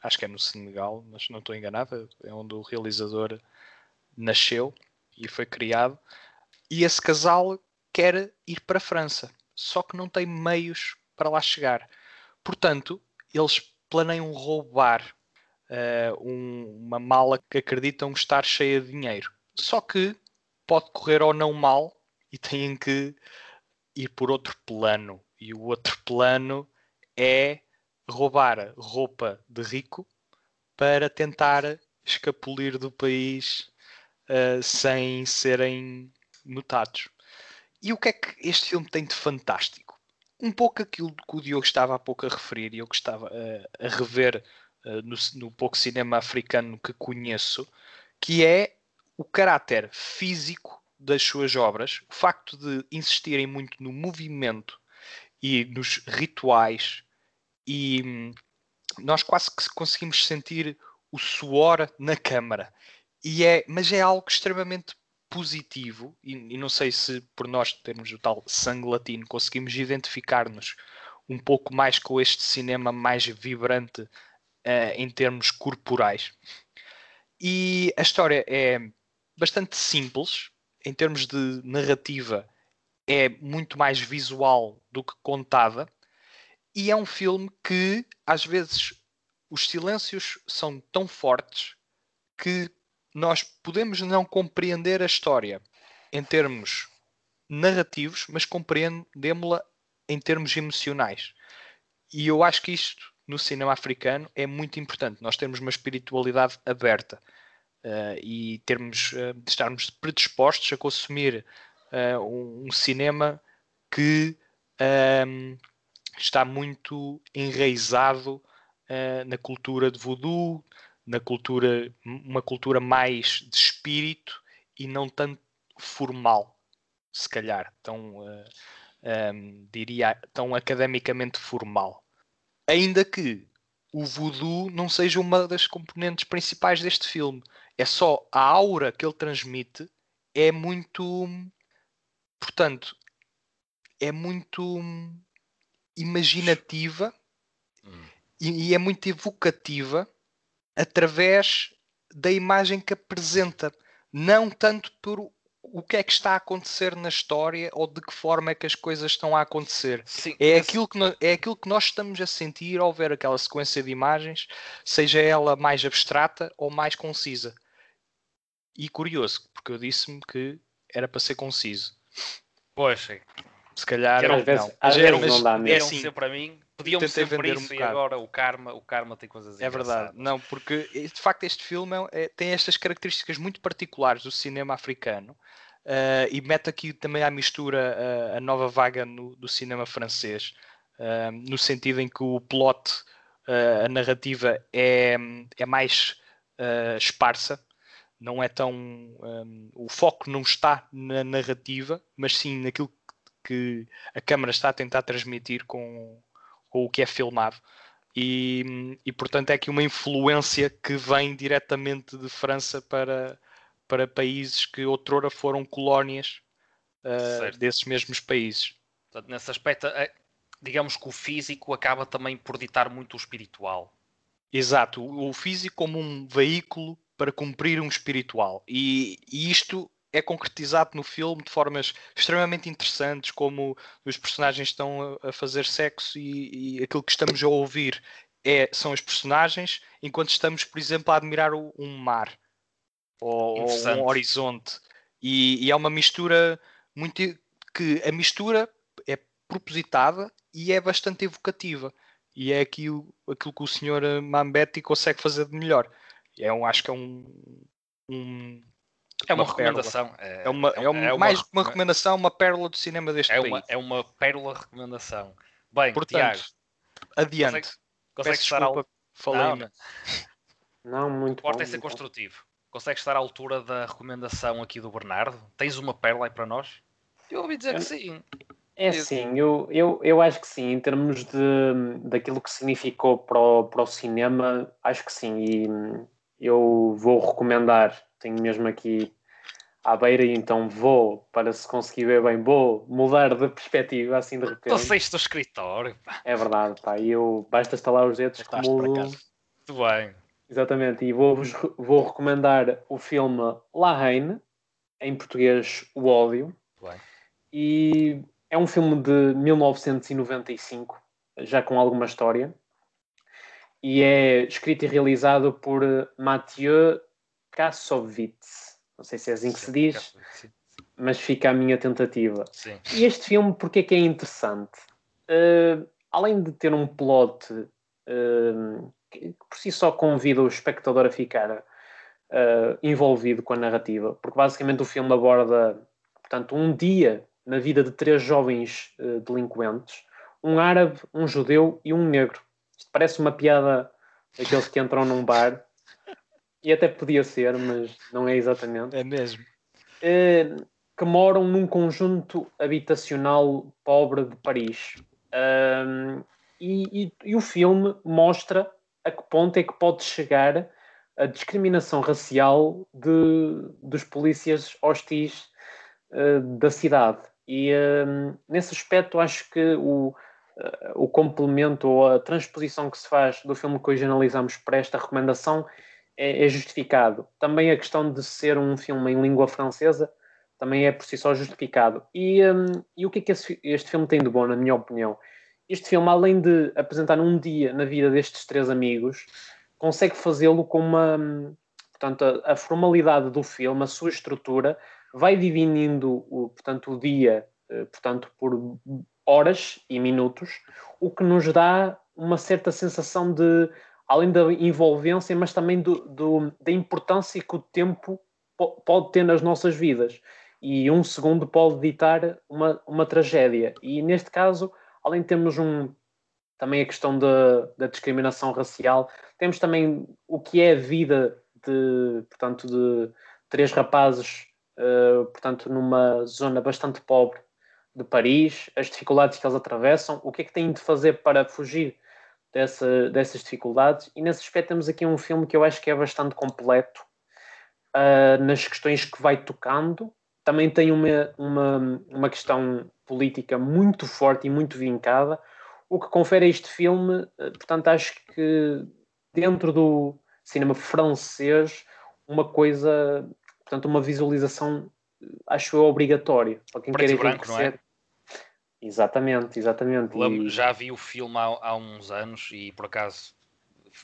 Acho que é no Senegal, mas não estou enganado. É onde o realizador nasceu e foi criado. E esse casal quer ir para a França, só que não tem meios para lá chegar. Portanto, eles planeiam roubar uh, um, uma mala que acreditam estar cheia de dinheiro. Só que pode correr ou não mal e têm que ir por outro plano. E o outro plano é roubar roupa de rico para tentar escapulir do país uh, sem serem notados. E o que é que este filme tem de fantástico? Um pouco aquilo que o Diogo estava há pouco a referir e eu gostava uh, a rever uh, no, no pouco cinema africano que conheço, que é o caráter físico das suas obras, o facto de insistirem muito no movimento e nos rituais e hum, nós quase que conseguimos sentir o suor na câmara. E é, mas é algo extremamente positivo, e, e, não sei se por nós termos o tal sangue latino conseguimos identificar-nos um pouco mais com este cinema mais vibrante uh, em termos corporais. E a história é bastante simples, em termos de narrativa, é muito mais visual do que contada, e é um filme que às vezes os silêncios são tão fortes que nós podemos não compreender a história em termos narrativos, mas compreendemos-la em termos emocionais. E eu acho que isto no cinema africano é muito importante. Nós temos uma espiritualidade aberta uh, e termos, uh, estarmos predispostos a consumir uh, um, cinema que um, está muito enraizado na cultura de voodoo, na cultura, uma cultura mais de espírito e não tanto formal, se calhar, tão, uh, um, diria, tão academicamente formal. Ainda que o voodoo não seja uma das componentes principais deste filme. É só a aura que ele transmite é muito. Portanto, é muito imaginativa hum. e, e, é muito evocativa através da imagem que apresenta, não tanto por o que é que está a acontecer na história ou de que forma é que as coisas estão a acontecer. Sim, é, aquilo que no, é aquilo que nós estamos a sentir ao ver aquela sequência de imagens, seja ela mais abstrata ou mais concisa. E curioso, porque eu disse-me que era para ser conciso. Pois, sim. Se calhar que às vezes, não. Às vezes não dá mesmo. É assim, para mim, podiam ser vender isso um e agora o karma, o karma tem coisas É verdade, não, porque de facto este filme é, é, tem estas características muito particulares do cinema africano uh, e mete aqui também à mistura uh, a nova vaga no, do cinema francês, uh, no sentido em que o plot, a narrativa é, é mais esparsa, não é tão. Um, o foco não está na narrativa, mas sim naquilo que a câmara está a tentar transmitir com, com o que é filmado. E, e, portanto é aqui uma influência que vem diretamente de França para, para países que outrora foram colónias uh, desses mesmos países. Portanto, nesse aspecto, é, digamos que o físico acaba também por ditar muito o espiritual. Exato, o físico como um veículo para cumprir um espiritual. E, e isto é concretizado no filme de formas extremamente interessantes, como os personagens estão a, fazer sexo e, e, aquilo que estamos a ouvir é, são os personagens, enquanto estamos, por exemplo, a admirar o, um mar ou, ou um horizonte. E, e é uma mistura muito que a mistura é propositada e é bastante evocativa. E é aqui o, aquilo que o senhor Mambetti consegue fazer de melhor. É um, acho que é um, um é uma, uma recomendação. É, é, uma, é, uma, é uma, mais uma, recomendação, uma pérola do cinema deste é país. Uma, é uma pérola recomendação. Bem, Portanto, Tiago, adiante. Consegue, consegue estar ao... falei não, não, muito Importa bom. é ser construtivo. Consegue estar à altura da recomendação aqui do Bernardo? Tens uma pérola aí para nós? Eu ouvi dizer que sim. É sim, eu, eu, eu acho que sim, em termos de, daquilo que significou para o, para o cinema, acho que sim, e eu vou recomendar tenho mesmo aqui à beira e então vou, para se conseguir ver bem, vou mudar de perspectiva assim de repente. Tu saíste do escritório. Pá. É verdade, pá, e eu basta estalar os dedos que mudo. Muito bem. Exatamente, e vou, vou recomendar o filme La Reine, em português O Ódio. Bem. E é um filme de 1995, já com alguma história. E é escrito e realizado por Mathieu Kassovitz. Não sei se é assim que se diz, mas fica a minha tentativa. Sim. E este filme, porque é que é interessante? Uh, além de ter um plot uh, que por si só convida o espectador a ficar uh, envolvido com a narrativa, porque basicamente o filme aborda, portanto, um dia na vida de três jovens delinquentes, um árabe, um judeu e um negro. Isto parece uma piada daqueles que entram num bar e até podia ser, mas não é exatamente. É mesmo. É, que moram num conjunto habitacional pobre de Paris. Um, e, e, e, o filme mostra a que ponto é que pode chegar a discriminação racial de, dos polícias hostis uh, da cidade. E uh, nesse aspecto acho que o, uh, o complemento ou a transposição que se faz do filme que hoje analisamos para esta recomendação é, é justificado. Também a questão de ser um filme em língua francesa também é por si só justificado. E, um, e o que é que este, este filme tem de bom, na minha opinião? Este filme, além de apresentar um dia na vida destes três amigos, consegue fazê-lo com uma. Portanto, a, a, formalidade do filme, a sua estrutura, vai dividindo o, portanto, o dia eh, portanto, por horas e minutos, o que nos dá uma certa sensação de, além da envolvência, mas também do, do, da importância que o tempo pode ter nas nossas vidas. E um segundo pode ditar uma, uma tragédia. E neste caso, além de termos um, também a questão da, da discriminação racial, temos também o que é a vida de, portanto, de três rapazes, uh, portanto, numa zona bastante pobre de Paris, as dificuldades que eles atravessam, o que é que têm de fazer para fugir dessa, dessas dificuldades. E nesse aspecto temos aqui um filme que eu acho que é bastante completo uh, nas questões que vai tocando. Também tem uma, uma, uma questão política muito forte e muito vincada, o que confere a este filme, eh, portanto, acho que dentro do cinema francês, uma coisa, portanto, uma visualização, acho eu, obrigatória. Para quem Preto quer branco, é? Exatamente, exatamente. E... Já vi o filme há, há, uns anos e, por acaso,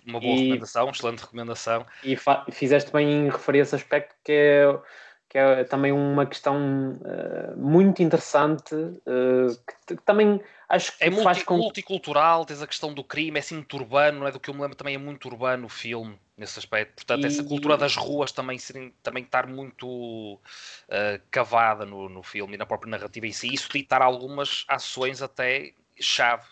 uma boa e... recomendação, excelente recomendação. E fizeste bem referir esse aspecto que é que é também uma questão uh, muito interessante, uh, que, que, também acho que é multi, faz com... multicultural, tens a questão do crime, é assim muito urbano, não é? Do que eu me lembro também é muito urbano o filme nesse aspecto. Portanto, e... essa cultura das ruas também, também estar muito uh, cavada no, no filme e na própria narrativa em si, isso ditar algumas ações até chave.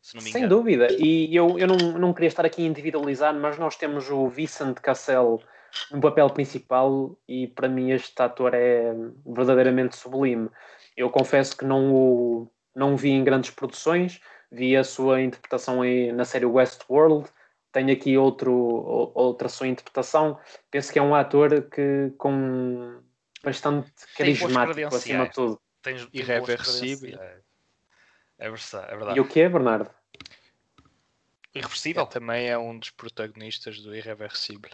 Se não me Sem dúvida, e eu, eu não, não queria estar aqui individualizado, mas nós temos o Vincent Cassel no papel principal e para mim este ator é verdadeiramente sublime. Eu confesso que não o não vi em grandes produções, vi a sua interpretação na série Westworld, tenho aqui outro, outra sua interpretação. Penso que é um ator que com bastante carismático acima de tudo. Tens, irreversível. É, é, verdade. E o que é, Bernardo? Irreversível? também é um dos protagonistas do Irreversível.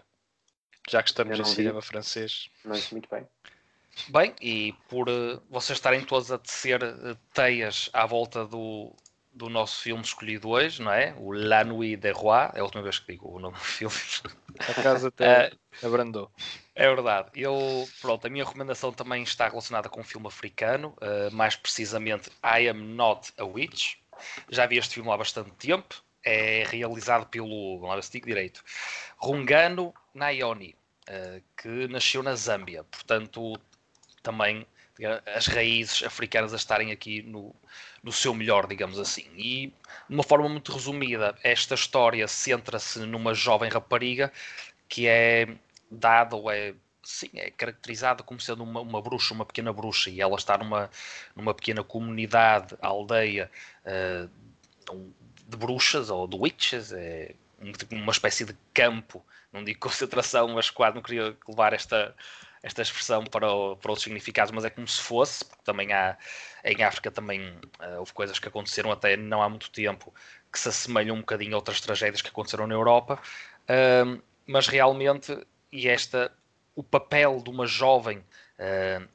Já que estamos em cinema francês. Mas muito bem. Bem, e por uh, vocês estarem todos a tecer uh, teias à volta do, do nosso filme escolhido hoje, não é? O La Nuit des Rois, é a última vez que digo o nome do filme. A casa até uh, abrandou. É verdade. Eu, pronto, a minha recomendação também está relacionada com um filme africano, uh, mais precisamente I Am Not a Witch. Já vi este filme há bastante tempo. É realizado pelo, não se digo direito, Rungano Nayoni, uh, que nasceu na Zâmbia. Portanto, também as raízes africanas a estarem aqui no, no seu melhor, digamos assim. E, de uma forma muito resumida, esta história centra-se numa jovem rapariga que é dada ou é sim, é caracterizada como sendo uma, uma bruxa, uma pequena bruxa, e ela está numa, numa pequena comunidade, aldeia uh, de bruxas ou de witches, é uma espécie de campo, não digo concentração, mas quase não queria levar esta, esta expressão para, o, para outros significados, mas é como se fosse, porque também há, em África também uh, houve coisas que aconteceram até não há muito tempo que se assemelham um bocadinho a outras tragédias que aconteceram na Europa, uh, mas realmente, e esta, o papel de uma jovem uh,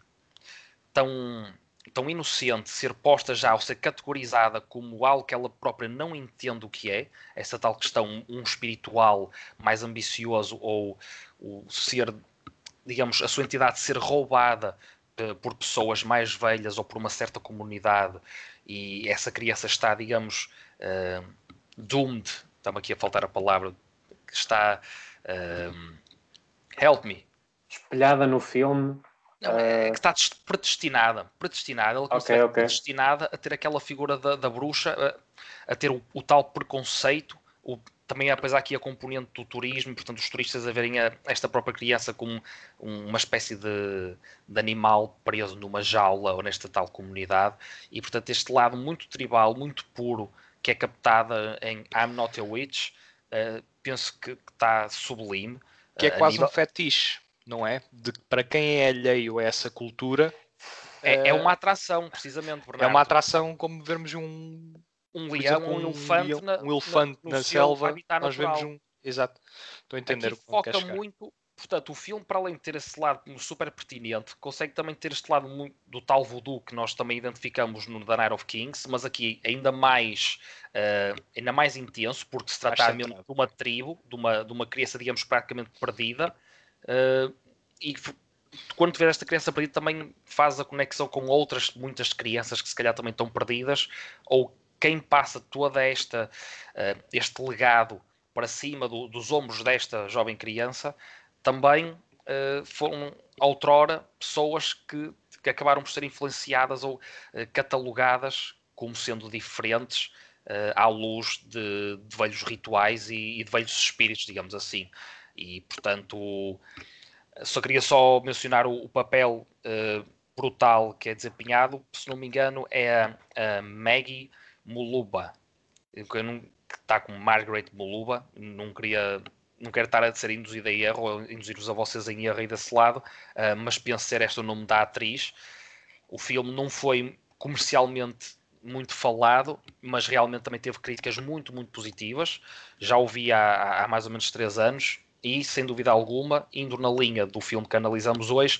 tão, tão inocente ser posta já ou ser categorizada como algo que ela própria não entende o que é, essa tal questão, um espiritual mais ambicioso ou o ser digamos, a sua entidade ser roubada uh, por pessoas mais velhas ou por uma certa comunidade e essa criança está, digamos, uh, doomed, está-me aqui a faltar a palavra, que está uh, help me. Espelhada no filme. Não, é que está predestinada, predestinada, ela okay, okay. predestinada a ter aquela figura da, da bruxa, a, a ter o, o, tal preconceito, o, também há aqui a componente do turismo, portanto, os turistas a verem a, esta própria criança como uma espécie de, de, animal preso numa jaula ou nesta tal comunidade, e portanto, este lado muito tribal, muito puro, que é captada em I'm Not a Witch, uh, penso que, que, está sublime. Que é quase nível... um fetiche, não é? De, para quem é alheio a essa cultura. É, é uma atração, precisamente. Bernardo. É uma atração como vermos um. Um leão, um, um elefante, na, um elefante na, na selva. Nós vemos um. Exato. Estou a entender Aqui o que foca muito Portanto, o filme, para além de ter esse lado super pertinente, consegue também ter este lado do tal voodoo que nós também identificamos no The Night of Kings, mas aqui ainda mais, uh, ainda mais intenso, porque se trata mesmo de uma tribo, de uma, de uma criança, digamos, praticamente perdida. Uh, e quando vês esta criança perdida, também faz a conexão com outras, muitas crianças que se calhar também estão perdidas, ou quem passa toda esta, uh, este legado para cima do, dos ombros desta jovem criança também uh, foram outrora pessoas que, que, acabaram por ser influenciadas ou uh, catalogadas como sendo diferentes à luz de, de velhos rituais e, e, de velhos espíritos, digamos assim. E portanto, só queria só mencionar o, o papel brutal que é desempenhado, se não me engano, é a, a Maggie Muluba, que está com Margaret Muluba, não queria não quero estar a ser induzido a erro ou induzir-vos a vocês em erro aí desse lado, uh, mas penso ser este o nome da atriz. O filme não foi comercialmente muito falado, mas realmente também teve críticas muito, muito positivas. Já o vi há, há mais ou menos 3 anos e, sem dúvida alguma, indo na linha do filme que analisamos hoje,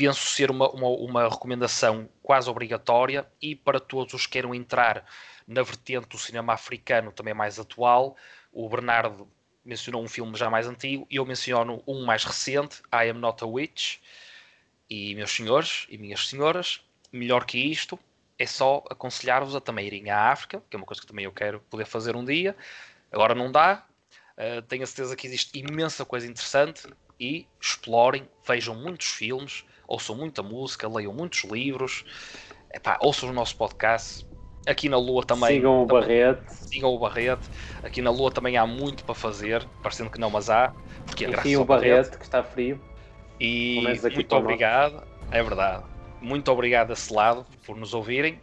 penso ser uma, uma, uma recomendação quase obrigatória e para todos os que queiram entrar na vertente do cinema africano também mais atual. O Bernardo mencionou um filme já mais antigo e eu menciono um mais recente, I Am Not a Witch. E, meus senhores e minhas senhoras, melhor que isto, é só aconselhar-vos a também irem à África, que é uma coisa que também eu quero poder fazer um dia. Agora não dá, uh, tenho a certeza que existe imensa coisa interessante e explorem, vejam muitos filmes, ouçam muita música, leiam muitos livros, Epá, ouçam o nosso podcast, Aqui na Lua também. Sigam o também, Barrete. Sigam o Barrete. Aqui na Lua também há muito para fazer, parecendo que não, mas há. Porque é o Barrete, Barrete, que está frio. E muito obrigado. Nós. É verdade. Muito obrigado a esse lado por nos ouvirem.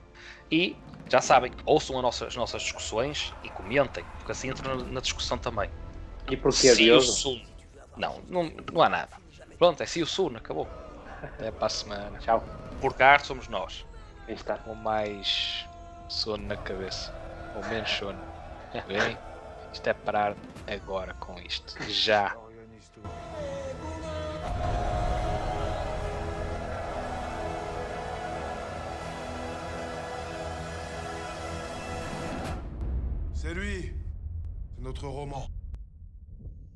E já sabem, ouçam as nossas, as nossas discussões e comentem, porque assim entram na discussão também. E porquê, Diogo? Não, não, não há nada. Pronto, é Se o Sun, acabou. Até para a semana. Tchau. Por cá somos nós. está. Com mais sono na cabeça. Ou menos sono. Bem, isto é parar agora com isto. Já. C'est lui. C'est notre roman.